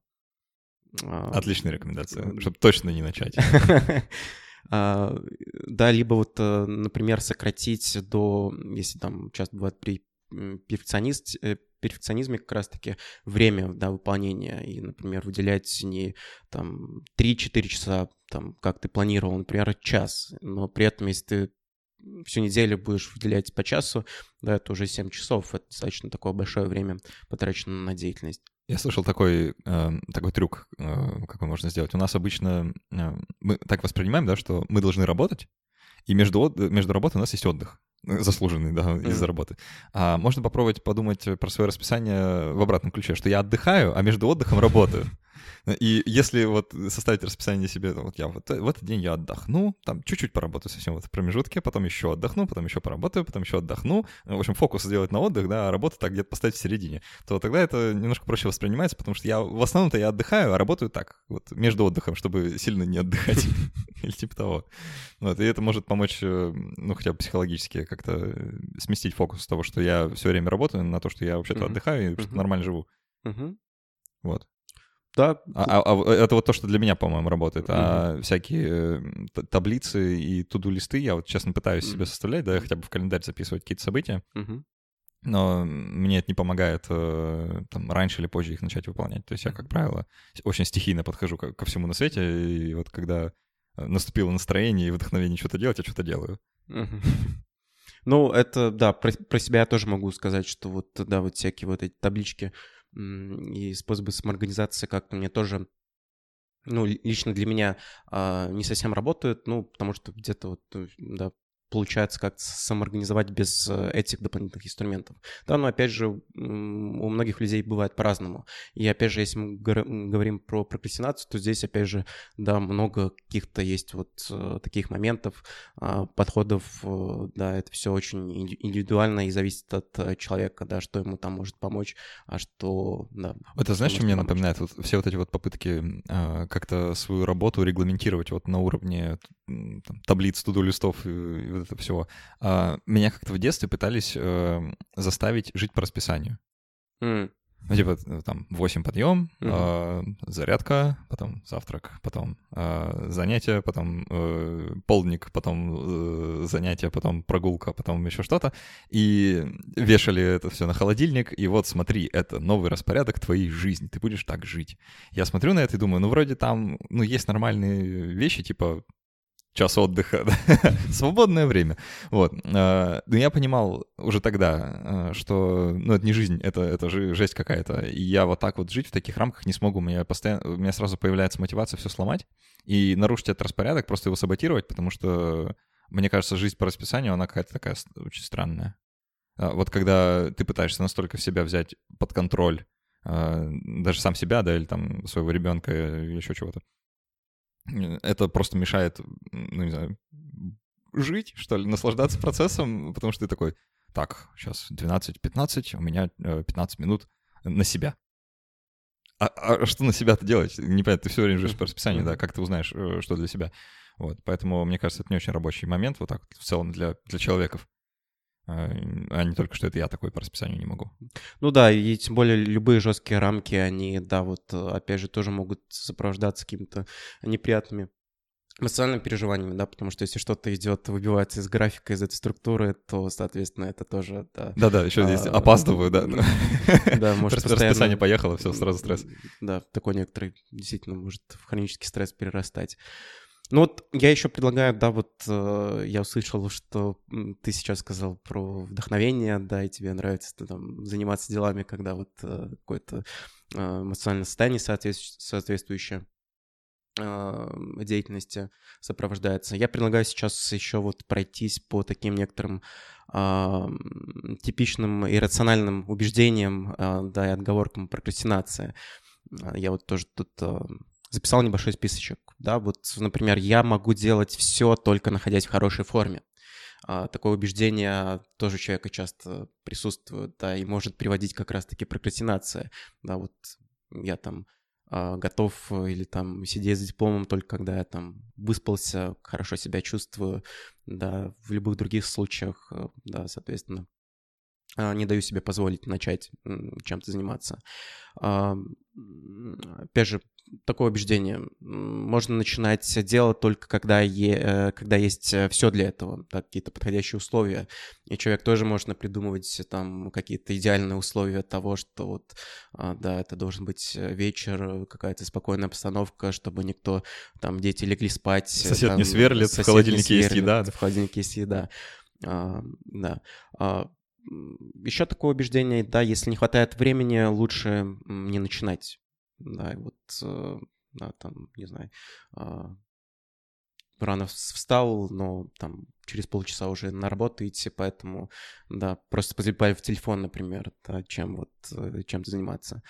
А, Отличная рекомендация, чтобы точно не начать. А, да, либо вот, э, например, сократить до, если там часто бывает при перфекционист, э, перфекционизме как раз-таки время да, выполнения и, например, выделять не там 3-4 часа, там, как ты планировал, например, час, но при этом, если ты всю неделю будешь выделять по часу, да, это уже 7 часов, это достаточно такое большое время потрачено на деятельность. Я слышал такой, э, такой трюк, э, какой можно сделать. У нас обычно э, мы так воспринимаем, да, что мы должны работать, и между, между работой у нас есть отдых заслуженный, да, mm-hmm. из-за работы. А можно попробовать подумать про свое расписание в обратном ключе, что я отдыхаю, а между отдыхом работаю. И если вот составить расписание себе, вот я вот в этот день я отдохну, там чуть-чуть поработаю совсем в этом промежутке, потом еще отдохну, потом еще поработаю, потом еще отдохну. В общем, фокус сделать на отдых, да, а работу так где-то поставить в середине, то тогда это немножко проще воспринимается, потому что я в основном-то я отдыхаю, а работаю так, вот между отдыхом, чтобы сильно не отдыхать или типа того. Вот, и это может помочь, э, ну, хотя бы психологически как-то э, сместить фокус с того, что я все время работаю, на то, что я вообще-то отдыхаю и нормально живу. Вот. Да. А, а, а это вот то, что для меня, по-моему, работает. Mm-hmm. А всякие э, таблицы и туду-листы я вот, честно, пытаюсь mm-hmm. себе составлять, да, хотя бы в календарь записывать какие-то события. Mm-hmm. Но мне это не помогает э, там, раньше или позже их начать выполнять. То есть я, как правило, очень стихийно подхожу ко, ко всему на свете, и вот когда наступило настроение и вдохновение что-то делать, я что-то делаю. Ну, это, да, про, про себя я тоже могу сказать, что вот, да, вот всякие вот эти таблички, и способы самоорганизации как-то мне тоже ну, лично для меня э, не совсем работают, ну, потому что где-то вот, э, да, получается как-то самоорганизовать без э, этих дополнительных инструментов. Да, но опять же, у многих людей бывает по-разному. И опять же, если мы говорим про прокрастинацию, то здесь, опять же, да, много каких-то есть вот э, таких моментов, а, подходов, э, да, это все очень индивидуально и зависит от человека, да, что ему там может помочь, а что, да. Это знаешь, что мне помочь. напоминает? Вот все вот эти вот попытки а, как-то свою работу регламентировать вот на уровне там, таблиц, туду-листов и вот это всего. А, меня как-то в детстве пытались э, заставить жить по расписанию. Mm. Ну, типа, э, там, 8 подъем, mm-hmm. э, зарядка, потом завтрак, потом э, занятия, потом э, полдник, потом э, занятия, потом прогулка, потом еще что-то. И вешали это все на холодильник, и вот смотри, это новый распорядок твоей жизни, ты будешь так жить. Я смотрю на это и думаю, ну, вроде там, ну, есть нормальные вещи, типа час отдыха, свободное время. Вот. А, но я понимал уже тогда, а, что, ну, это не жизнь, это, это же жесть какая-то. И я вот так вот жить в таких рамках не смогу. У меня, постоянно, у меня сразу появляется мотивация все сломать и нарушить этот распорядок, просто его саботировать, потому что, мне кажется, жизнь по расписанию, она какая-то такая очень странная. А, вот когда ты пытаешься настолько в себя взять под контроль, даже сам себя, да, или там своего ребенка, или еще чего-то, это просто мешает, ну, не знаю, жить, что ли, наслаждаться процессом, потому что ты такой, так, сейчас 12-15, у меня 15 э, минут на себя. А, а что на себя-то делать? Непонятно, ты все время живешь по расписанию, да, как ты узнаешь, э, что для себя. Вот, поэтому, мне кажется, это не очень рабочий момент, вот так в целом для, для человеков. А, а не только, что это я такой по расписанию не могу. Ну да, и тем более любые жесткие рамки, они, да, вот опять же тоже могут сопровождаться какими-то неприятными эмоциональными переживаниями, да, потому что если что-то идет, выбивается из графика, из этой структуры, то, соответственно, это тоже, да. Да-да, еще здесь а, опаздываю, да. Да, может. Расписание поехало, все, сразу стресс. Да, такой некоторый действительно может в хронический стресс перерастать. Ну вот я еще предлагаю, да, вот э, я услышал, что ты сейчас сказал про вдохновение, да, и тебе нравится там заниматься делами, когда вот э, какое-то э, эмоциональное состояние соответствующее э, деятельности сопровождается. Я предлагаю сейчас еще вот пройтись по таким некоторым э, типичным иррациональным убеждениям, э, да, и отговоркам прокрастинации. Я вот тоже тут э, записал небольшой списочек. Да, вот, например, я могу делать все только находясь в хорошей форме. А, такое убеждение тоже у человека часто присутствует, да, и может приводить как раз-таки прокрастинация. Да, вот я там а, готов или там сидеть за дипломом только когда я там выспался, хорошо себя чувствую, да, в любых других случаях, э, да, соответственно, не даю себе позволить начать чем-то заниматься. Опять же, такое убеждение. Можно начинать дело только когда, е, э, когда есть э, все для этого, да, какие-то подходящие условия. И человек тоже может придумывать там какие-то идеальные условия того, что вот, а, да, это должен быть вечер, какая-то спокойная обстановка, чтобы никто, там, дети легли спать. Сосед там, не сверлит, в холодильнике есть еда. В холодильнике есть еда. А, да. А, еще такое убеждение, да, если не хватает времени, лучше не начинать. Да, и вот, э, да, там, не знаю, а, рано встал, но там через полчаса уже на работу идти, поэтому, да, просто позабивай в телефон, например, да, чем вот, э, чем-то заниматься.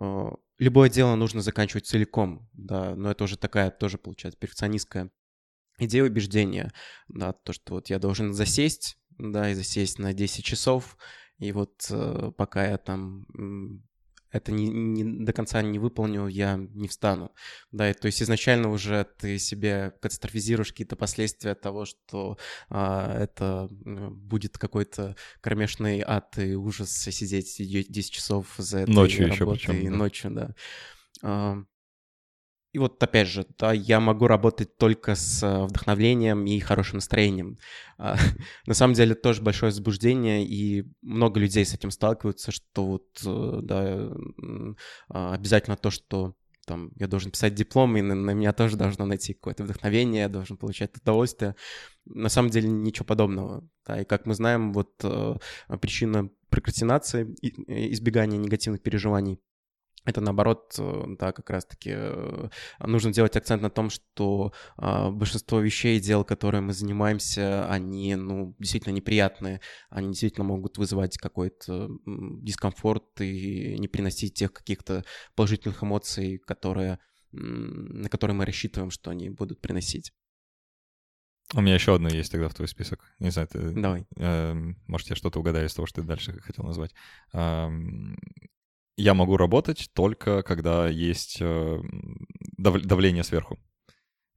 А, любое дело нужно заканчивать целиком, да, но это уже такая, тоже получается, перфекционистская идея убеждения, да, то, что вот я должен засесть, да, и засесть на 10 часов, и вот э, пока я там это не, не до конца не выполню, я не встану. Да, и, то есть изначально уже ты себе катастрофизируешь какие-то последствия того, что а, это будет какой-то кромешный ад и ужас сидеть 10 часов за этой ночью работой, еще причем, да. ночью, да. А, и вот опять же, да, я могу работать только с э, вдохновлением и хорошим настроением. А, на самом деле тоже большое возбуждение, и много людей с этим сталкиваются, что вот, э, да, а, обязательно то, что там я должен писать диплом, и на, на меня тоже должно найти какое-то вдохновение, я должен получать удовольствие. На самом деле ничего подобного. Да, и как мы знаем, вот э, причина прокрастинации, избегания негативных переживаний это наоборот, э, да, как раз-таки э, нужно делать акцент на том, что э, большинство вещей дел, которые мы занимаемся, они, ну, действительно неприятные, они действительно могут вызывать какой-то дискомфорт и не приносить тех каких-то положительных эмоций, которые, на которые мы рассчитываем, что они будут приносить. У меня еще одно есть тогда в твой список. Не знаю, ты... Давай. Э, может, я что-то угадаю из того, что ты дальше хотел назвать. Э, я могу работать только когда есть э, давление сверху.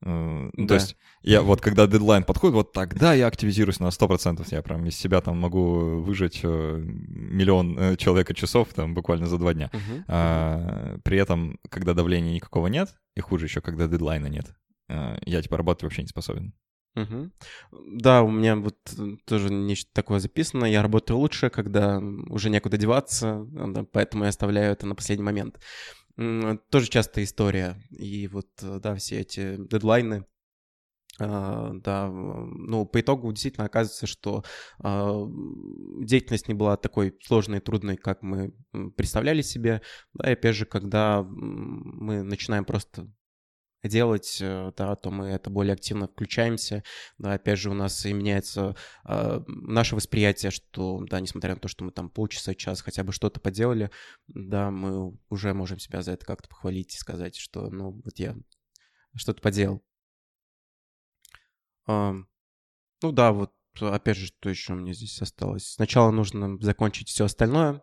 Э, да. То есть я вот когда дедлайн подходит, вот тогда я активизируюсь на 100%. Я прям из себя там могу выжать э, миллион человека часов там буквально за два дня. Uh-huh. А, при этом, когда давления никакого нет, и хуже еще, когда дедлайна нет, я типа работать вообще не способен. Угу. Да, у меня вот э, тоже нечто такое записано. Я работаю лучше, когда уже некуда деваться, да, поэтому я оставляю это на последний момент. Тоже частая история. И вот, э, да, все эти дедлайны, Uh, да, ну, по итогу действительно оказывается, что uh, деятельность не была такой сложной и трудной, как мы представляли себе. Да, и опять же, когда мы начинаем просто делать, э, да, то мы это более активно включаемся. Да, опять же, у нас и меняется э, наше восприятие, что, да, несмотря на то, что мы там полчаса, час хотя бы что-то поделали, да, мы уже можем себя за это как-то похвалить и сказать, что, ну, вот я что-то поделал. Э, ну да, вот опять же, что еще меня здесь осталось? Сначала нужно закончить все остальное.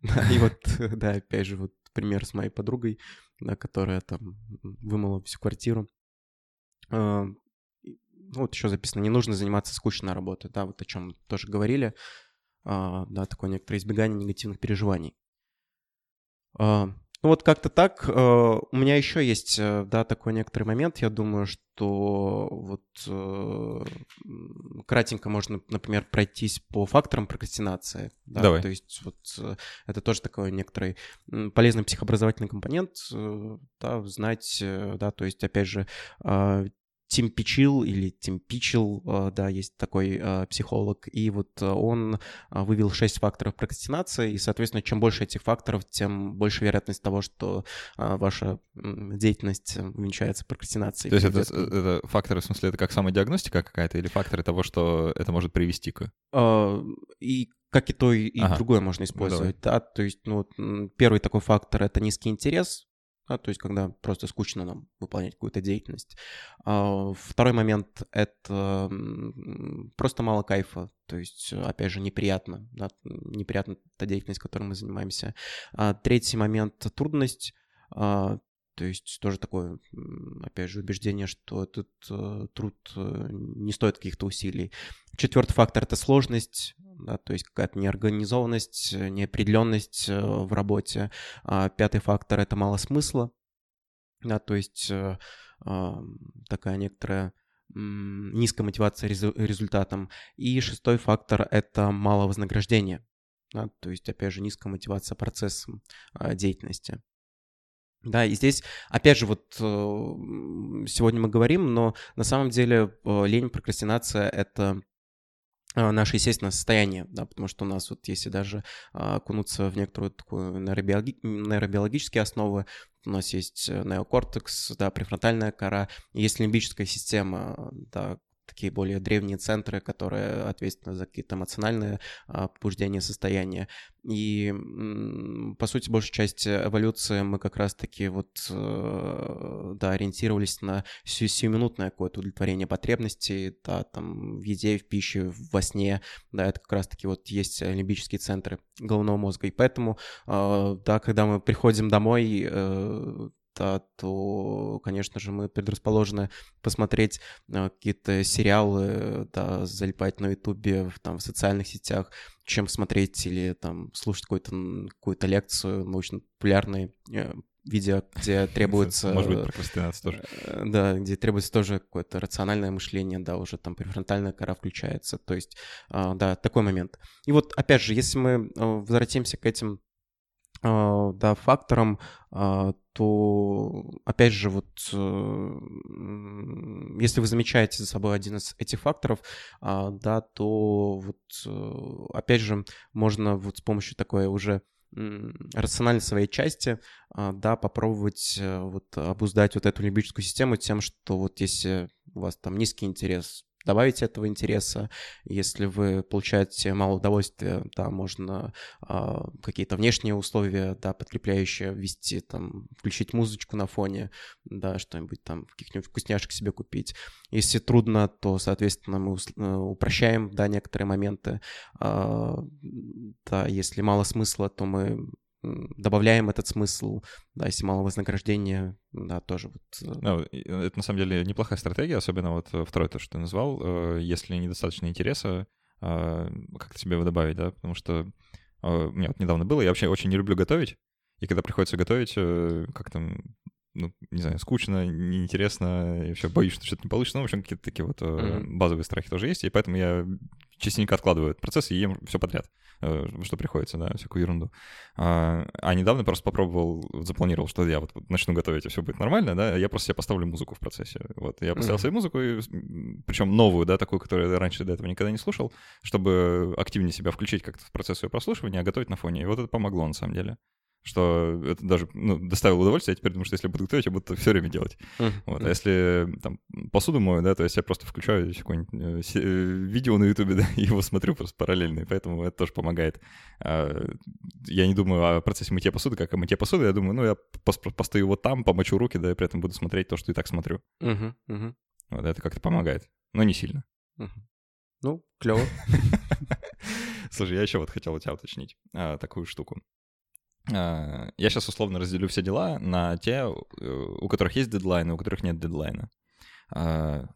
И вот, да, опять же, вот пример с моей подругой да, которая там вымыла всю квартиру. А, ну, вот еще записано, не нужно заниматься скучной работой, да, вот о чем тоже говорили, а, да, такое некоторое избегание негативных переживаний. А, Ну вот как-то так. Э, у меня еще есть, э, да, такой некоторый момент. Я думаю, что вот э, кратенько можно, например, пройтись по факторам прокрастинации. Да? Давай. То есть вот это тоже такой некоторый полезный психообразовательный компонент, да, знать, да, то есть, опять же, Тим Пичил или Тим Пичил, э, да, есть такой э, психолог, и вот он э, вывел шесть факторов прокрастинации, и, соответственно, чем больше этих факторов, тем больше вероятность того, что ваша деятельность увенчается прокрастинацией. То есть это, это факторы, в смысле, это как самодиагностика какая-то, или факторы того, что это может привести к? И как и то, и ага. другое можно использовать, ну, да, то есть, ну, первый такой фактор — это низкий интерес, да, то есть когда просто скучно нам выполнять какую-то деятельность. А, второй момент — это просто мало кайфа, то есть, опять же, неприятно, да, неприятна та деятельность, которой мы занимаемся. А, третий момент — трудность, а, то есть тоже такое, опять же, убеждение, что этот э, труд э, не стоит каких-то усилий. Четвертый фактор — это сложность, да, то есть какая-то неорганизованность, неопределенность э, в работе. А пятый фактор — это мало смысла, да, то есть э, такая некоторая низкая мотивация результатом. И шестой фактор — это мало вознаграждения, да, то есть, опять же, низкая мотивация процессом а, деятельности. Да, и здесь, опять же, вот э, сегодня мы говорим, но на самом деле лень, прокрастинация — это а, наше естественное состояние, да, потому что у нас вот если даже а, окунуться в некоторую такую нейробиологи- нейробиологические основы, у нас есть э, неокортекс, да, префронтальная кора, есть лимбическая система, да, такие более древние центры, которые ответственны за какие-то эмоциональные а, побуждения, состояния. И, по сути, большая часть эволюции мы как раз-таки вот, э, да, ориентировались на сию сиюминутное какое-то удовлетворение потребностей, да, там, в еде, в пище, во сне, да, это как раз-таки вот есть лимбические центры головного мозга. И поэтому, а, да, когда мы приходим домой, э, то, конечно же, мы предрасположены посмотреть э, какие-то сериалы, да, залипать на Ютубе, там, в социальных сетях, чем смотреть или там слушать какую-то какую лекцию научно-популярной э, видео, где требуется... Может быть, прокрастинация тоже. Э, да, где требуется тоже какое-то рациональное мышление, да, уже там префронтальная кора включается. То есть, да, такой момент. И вот, опять же, если мы возвратимся к этим да, фактором, а, то, опять же, вот э, если вы замечаете за собой один из этих факторов, а, да, то вот, э, опять же, можно вот с помощью такой уже рациональной своей части, да, попробовать э, вот обуздать вот эту лимбическую систему тем, что вот если у вас там низкий интерес добавить этого интереса. Если вы получаете мало удовольствия, да, можно э, какие-то внешние условия, да, подкрепляющие ввести, там, включить музычку на фоне, да, что-нибудь там, каких-нибудь вкусняшек себе купить. Если трудно, то, соответственно, мы э, упрощаем, да, некоторые моменты. Э, да, если мало смысла, то мы добавляем этот смысл, да, если мало вознаграждения, да, тоже вот... Э, ну, это на самом деле неплохая стратегия, особенно вот э, второе то, что ты назвал, э, если недостаточно интереса, как-то себе его добавить, да, потому что у меня вот недавно было, я вообще очень не люблю готовить, и когда приходится готовить, как там, ну, не знаю, скучно, неинтересно, я вообще боюсь, что что-то не получится. Ну, в общем, какие-то такие вот mm-hmm. базовые страхи тоже есть, и поэтому я частенько откладываю этот процесс и ем все подряд, э, что приходится, да, всякую ерунду. А, а недавно просто попробовал, запланировал, что я вот начну готовить, и все будет нормально, да, я просто себе поставлю музыку в процессе. Вот, я поставил mm-hmm. себе музыку, и, причем новую, да, такую, которую я раньше до этого никогда не слушал, чтобы активнее себя включить как-то в процесс ее прослушивания, а готовить на фоне. И вот это помогло, на самом деле что это даже ну, доставило удовольствие, я теперь думаю, что если я буду готовить, я буду все время делать. Uh-huh. Вот. А если там посуду мою, да, то есть я просто включаю какое-нибудь э, э, видео на Ютубе, да, и его смотрю просто параллельно, и поэтому это тоже помогает. А, я не думаю о процессе мытья посуды, как о мытье посуды, я думаю, ну, я постою вот там, помочу руки, да, и при этом буду смотреть то, что и так смотрю. Uh-huh. Uh-huh. Вот это как-то помогает, но не сильно. Uh-huh. Ну, клево. Слушай, я еще вот хотел у тебя уточнить а, такую штуку. А, я сейчас условно разделю все дела на те, у которых есть дедлайн, у которых нет дедлайна. А,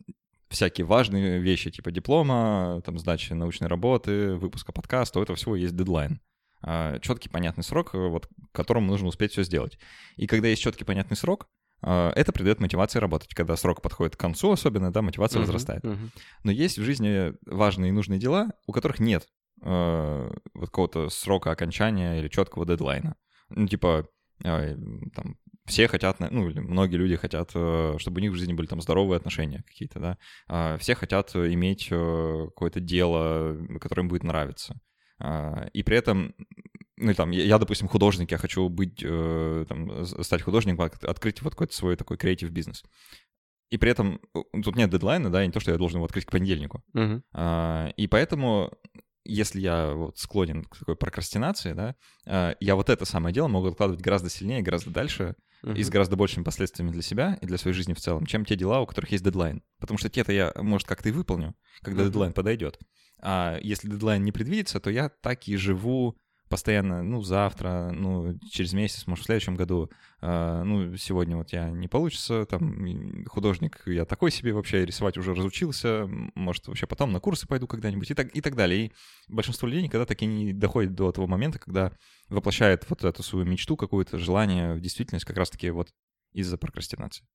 всякие важные вещи типа диплома, там, сдачи научной работы, выпуска подкаста, у этого всего есть дедлайн. а, четкий понятный срок, вот, к которому нужно успеть все сделать. И когда есть четкий понятный срок, это придает мотивации работать. Когда срок подходит к концу, особенно, да, мотивация uh-huh, возрастает. Uh-huh. Но есть в жизни важные и нужные дела, у которых нет э, вот какого-то срока окончания или четкого дедлайна. Ну, типа, э, там, все хотят, ну, или многие люди хотят, э, чтобы у них в жизни были там здоровые отношения какие-то, да. Э, все хотят иметь э, какое-то дело, которое им будет нравиться. Э, и при этом ну, там, я, допустим, художник, я хочу быть, э, там, стать художником, открыть вот какой-то свой такой креатив бизнес. И при этом тут нет дедлайна, да, и не то, что я должен его открыть к понедельнику. Uh-huh. А, и поэтому, если я вот склонен к такой прокрастинации, да, а, я вот это самое дело могу откладывать гораздо сильнее, гораздо дальше, uh-huh. и с гораздо большими последствиями для себя и для своей жизни в целом, чем те дела, у которых есть дедлайн. Потому что те-то я, может, как-то и выполню, когда uh-huh. дедлайн подойдет. А если дедлайн не предвидится, то я так и живу постоянно, ну, завтра, ну, через месяц, может, в следующем году, э, ну, сегодня вот я не получится, там, художник я такой себе вообще, рисовать уже разучился, может, вообще потом на курсы пойду когда-нибудь и так, и так далее. И большинство людей никогда так и не доходит до того момента, когда воплощает вот эту свою мечту, какое-то желание в действительность как раз-таки вот из-за прокрастинации.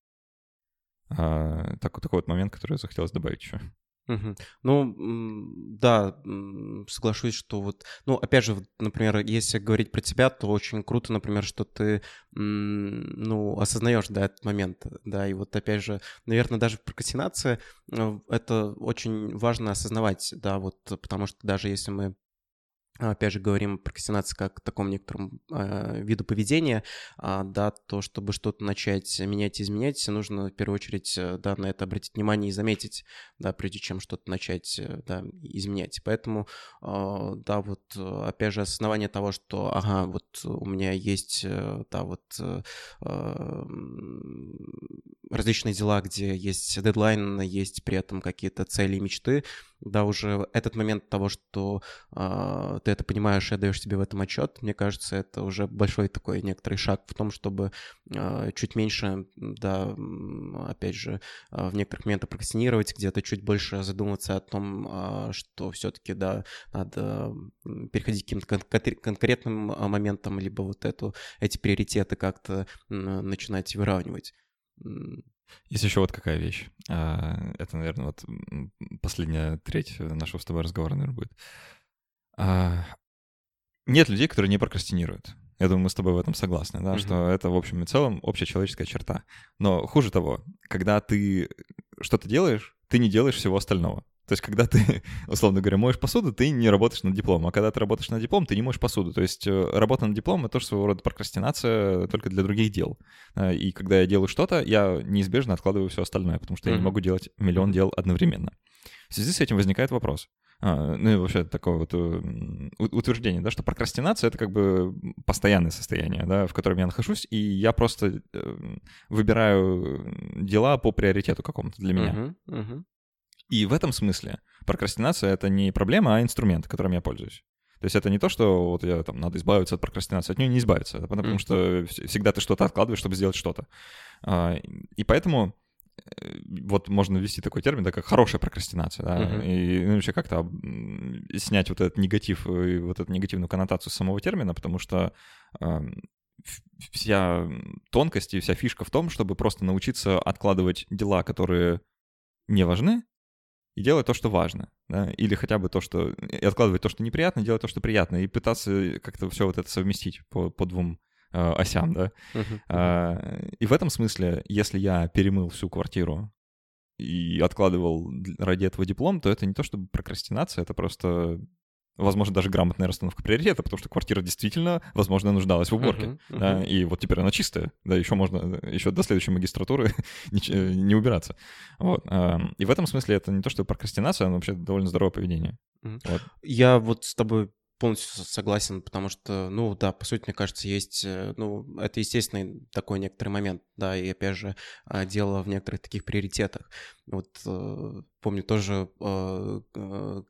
А, так, такой вот момент, который захотелось добавить еще. Ну, да, соглашусь, что вот, ну, опять же, например, если говорить про тебя, то очень круто, например, что ты, ну, осознаешь, да, этот момент, да, и вот опять же, наверное, даже в прокрастинации э, это очень важно осознавать, да, вот, потому что даже если мы опять же, говорим про прокрастинации как о таком некотором э, виду поведения, э, да, то, чтобы что-то начать менять и изменять, нужно в первую очередь, э, да, на это обратить внимание и заметить, да, прежде чем что-то начать, э, да, изменять. Поэтому, э, да, вот, опять же, осознавание того, что, ага, вот у меня есть, э, да, вот э, различные дела, где есть дедлайн, есть при этом какие-то цели и мечты, да, уже этот момент того, что э, ты это понимаешь и отдаешь себе в этом отчет, мне кажется, это уже большой такой некоторый шаг в том, чтобы э, чуть меньше, да, опять же, э, в некоторых моментах прокрастинировать, где-то чуть больше задуматься о том, э, что все-таки, да, надо переходить к каким-то конкретным моментам, либо вот эту, эти приоритеты как-то начинать выравнивать. Есть еще вот какая вещь. А, это, наверное, вот последняя треть нашего с тобой разговора, наверное, будет. А, нет людей, которые не прокрастинируют. Я думаю, мы с тобой в этом согласны, да, mm-hmm. что это в общем и целом общая человеческая черта. Но хуже того, когда ты что-то делаешь, ты не делаешь всего остального. То есть, когда ты, условно говоря, моешь посуду, ты не работаешь над дипломом. А когда ты работаешь над дипломом, ты не моешь посуду. То есть, э, работа над дипломом — это тоже своего рода прокрастинация только для других дел. Э, и когда я делаю что-то, я неизбежно откладываю все остальное, потому что mm-hmm. я не могу делать миллион дел одновременно. В связи с этим возникает вопрос. А, ну и вообще такое вот э, утверждение, да, что прокрастинация — это как бы постоянное состояние, да, в котором я нахожусь, и я просто выбираю дела по приоритету какому-то для меня. Uh-huh, uh-huh. И в этом смысле прокрастинация — это не проблема, а инструмент, которым я пользуюсь. То есть это не то, что вот я там надо избавиться от прокрастинации, от нее не избавиться, потому mm-hmm. что всегда ты что-то откладываешь, чтобы сделать что-то. А, и поэтому э, вот можно ввести такой термин, да, как хорошая прокрастинация, да, uh-huh. и ну, вообще как-то снять вот этот негатив и вот эту негативную коннотацию самого термина, потому что э, вся тонкость и вся фишка в том, чтобы просто научиться откладывать дела, которые не важны, и делать то, что важно, да, или хотя бы то, что... И откладывать то, что неприятно, делать то, что приятно, и пытаться как-то все вот это совместить по, по двум э, осям, да. Uh-huh. А, и в этом смысле, если я перемыл всю квартиру и откладывал ради этого диплом, то это не то чтобы прокрастинация, это просто возможно, даже грамотная расстановка приоритета, потому что квартира действительно, возможно, нуждалась в уборке. Uh-huh, uh-huh. Да, и вот теперь она чистая, да, еще можно, еще до следующей магистратуры не, не убираться. Вот. И в этом смысле это не то, что прокрастинация, но вообще довольно здоровое поведение. Uh-huh. Вот. Я вот с тобой полностью согласен, потому что, ну да, по сути, мне кажется, есть, э, ну, это естественный такой некоторый момент, да, и опять же, а, дело в некоторых таких приоритетах. Вот э, помню тоже э,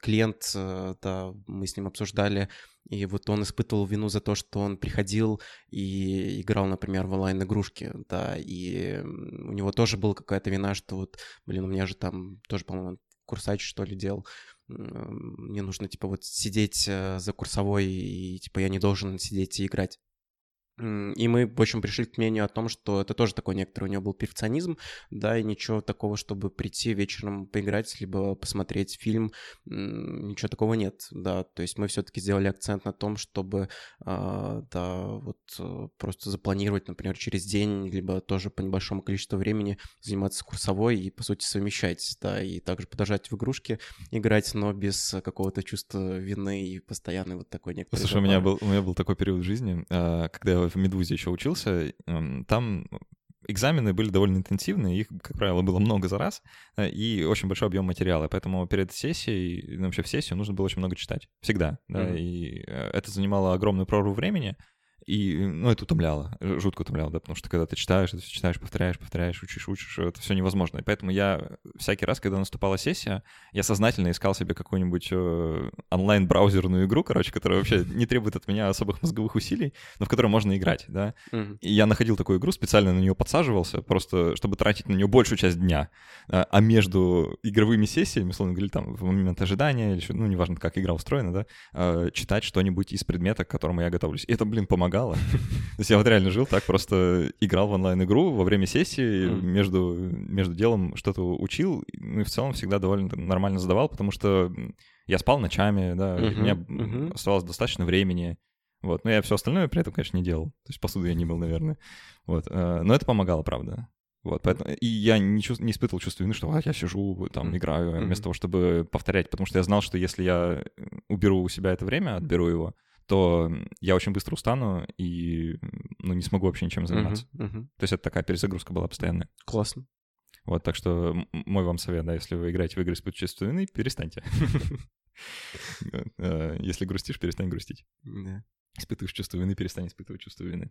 клиент, да, мы с ним обсуждали, и вот он испытывал вину за то, что он приходил и играл, например, в онлайн-игрушки, да, и у него тоже была какая-то вина, что вот, блин, у меня же там тоже, по-моему, курсач, что ли, делал. Мне нужно, типа, вот сидеть э, за курсовой, и, типа, я не должен сидеть и играть. И мы, в общем, пришли к мнению о том, что это тоже такой некоторый у него был перфекционизм, да, и ничего такого, чтобы прийти вечером поиграть, либо посмотреть фильм, ничего такого нет, да, то есть мы все-таки сделали акцент на том, чтобы, а, да, вот э, просто запланировать, например, через день, либо тоже по небольшому количеству времени заниматься курсовой и, по сути, совмещать, да, и также продолжать в игрушки играть, но без какого-то чувства вины и постоянной вот такой некоторой... Слушай, у меня, был, у меня был такой период в жизни, а, когда я в Медузе еще учился, там экзамены были довольно интенсивные, их, как правило, было много за раз, э, и очень большой объем материала. Поэтому перед сессией, ну, вообще в сессию нужно было очень много читать. Всегда. Да, mm-hmm. И э, это занимало огромную прорву времени. И, ну, это утомляло, жутко утомляло, да, потому что когда ты читаешь, это все читаешь, повторяешь, повторяешь, учишь, учишь, это все невозможно. И поэтому я всякий раз, когда наступала сессия, я сознательно искал себе какую-нибудь э, онлайн-браузерную игру, короче, которая вообще не требует от меня особых мозговых усилий, но в которой можно играть, да. Mm-hmm. И я находил такую игру, специально на нее подсаживался, просто чтобы тратить на нее большую часть дня. А между игровыми сессиями, условно говоря, там, в момент ожидания, или, ну, неважно, как игра устроена, да, э, читать что-нибудь из предмета, к которому я готовлюсь. И это, блин, помогало помогало. То есть я вот реально жил так, просто играл в онлайн-игру во время сессии, между, между делом что-то учил, ну и в целом всегда довольно нормально задавал, потому что я спал ночами, да, у меня оставалось достаточно времени, вот, но я все остальное при этом, конечно, не делал. То есть посуду я не был, наверное. Вот, э, но это помогало, правда. Вот, поэтому, и я не, чувств, не испытывал чувство вины, что а, я сижу, там, играю, mm-hmm. вместо того, чтобы повторять, потому что я знал, что если я уберу у себя это время, отберу его, то я очень быстро устану и ну, не смогу вообще ничем заниматься. Uh-huh, uh-huh. То есть это такая перезагрузка была постоянная. Классно. Вот, так что мой вам совет, да, если вы играете в игры с чувство вины, перестаньте. Э, если грустишь, перестань грустить. Испытываешь чувство вины, перестань испытывать чувство вины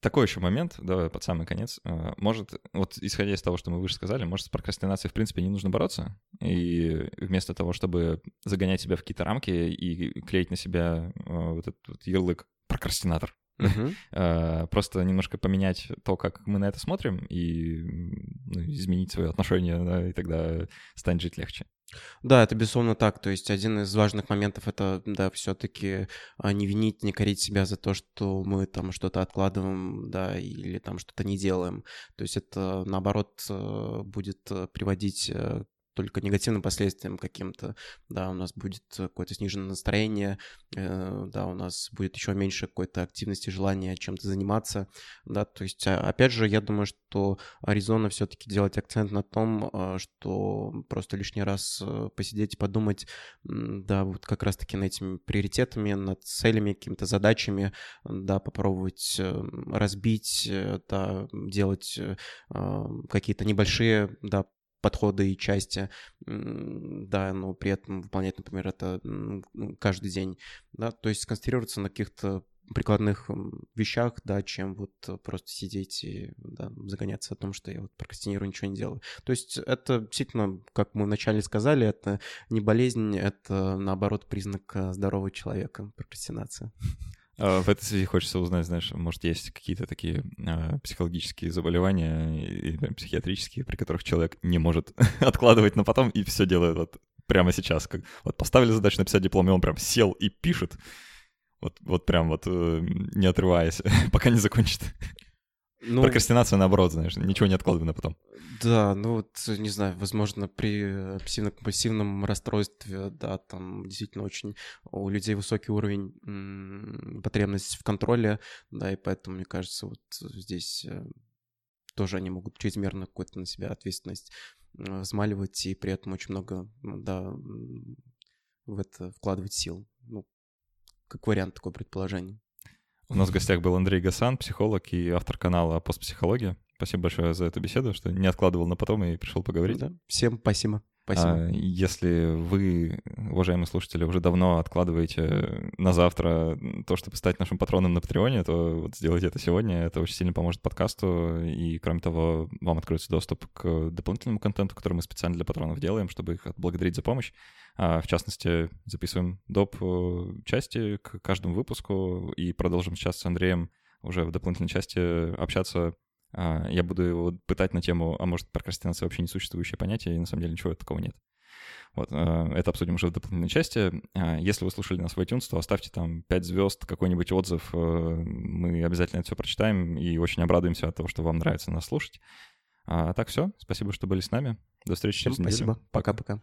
такой еще момент, да, под самый конец, э, может, вот исходя из того, что мы выше сказали, может, с прокрастинацией, в принципе, не нужно бороться, и вместо того, чтобы загонять себя в какие-то рамки и клеить на себя э, вот этот вот ярлык прокрастинатор, uh-huh. просто немножко поменять то, как мы на это смотрим, и ну, изменить свое отношение, да, и тогда станет жить легче. Да, это безусловно так. То есть один из важных моментов это, да, все-таки а, не винить, не корить себя за то, что мы там что-то откладываем, да, или там что-то не делаем. То есть это, наоборот, э, будет э, приводить э, только негативным последствиям каким-то, да, у нас будет какое-то сниженное настроение, э, да, у нас будет еще меньше какой-то активности, желания чем-то заниматься, да, то есть, а, опять же, я думаю, что Аризона все-таки делать акцент на том, э, что просто лишний раз э, посидеть и подумать, да, вот как раз-таки над этими приоритетами, над целями, какими-то задачами, да, попробовать разбить, да, делать какие-то небольшие, да, подходы и части, да, но при этом выполнять, например, это каждый день, да, то есть сконцентрироваться на каких-то прикладных вещах, да, чем вот просто сидеть и да, загоняться о том, что я вот прокрастинирую, ничего не делаю. То есть это действительно, как мы вначале сказали, это не болезнь, это наоборот признак э, здорового человека, прокрастинация. А, в этой связи хочется узнать, знаешь, может, есть какие-то такие э, психологические заболевания или психиатрические, при которых человек не может откладывать на потом и все делает вот прямо сейчас. Как, вот поставили задачу написать диплом, и он прям сел и пишет. Вот, вот прям вот э, не отрываясь, пока не закончит. Ну, Прокрастинация, наоборот, знаешь, ничего не откладывай на потом. Да, ну вот, не знаю, возможно, при обсессивно-компульсивном расстройстве, да, там действительно очень у людей высокий уровень м- потребности в контроле, да, и поэтому, мне кажется, вот здесь э, тоже они могут чрезмерно какую-то на себя ответственность э, взмаливать и при этом очень много, да, в это вкладывать сил. Ну, как вариант такое предположение. У нас в гостях был Андрей Гасан, психолог и автор канала «Постпсихология». Спасибо большое за эту беседу, что не откладывал на потом и пришел поговорить. Да. Всем спасибо. Спасибо. А, если вы, уважаемые слушатели, уже давно откладываете на завтра то, чтобы стать нашим патроном на Патреоне, то вот сделайте это сегодня. Это очень сильно поможет подкасту. И, кроме того, вам откроется доступ к дополнительному контенту, который мы специально для патронов делаем, чтобы их отблагодарить за помощь. А, в частности, записываем доп. Части к каждому выпуску и продолжим сейчас с Андреем уже в дополнительной части общаться я буду его пытать на тему, а может, прокрастинация вообще несуществующее понятие, и на самом деле ничего такого нет. Вот, э, это обсудим уже в дополнительной части. А, если вы слушали нас в iTunes, то оставьте там 5 звезд, какой-нибудь отзыв. Э, мы обязательно это все прочитаем и очень обрадуемся от того, что вам нравится нас слушать. А так все. Спасибо, что были с нами. До встречи Всем через спасибо. Пока-пока.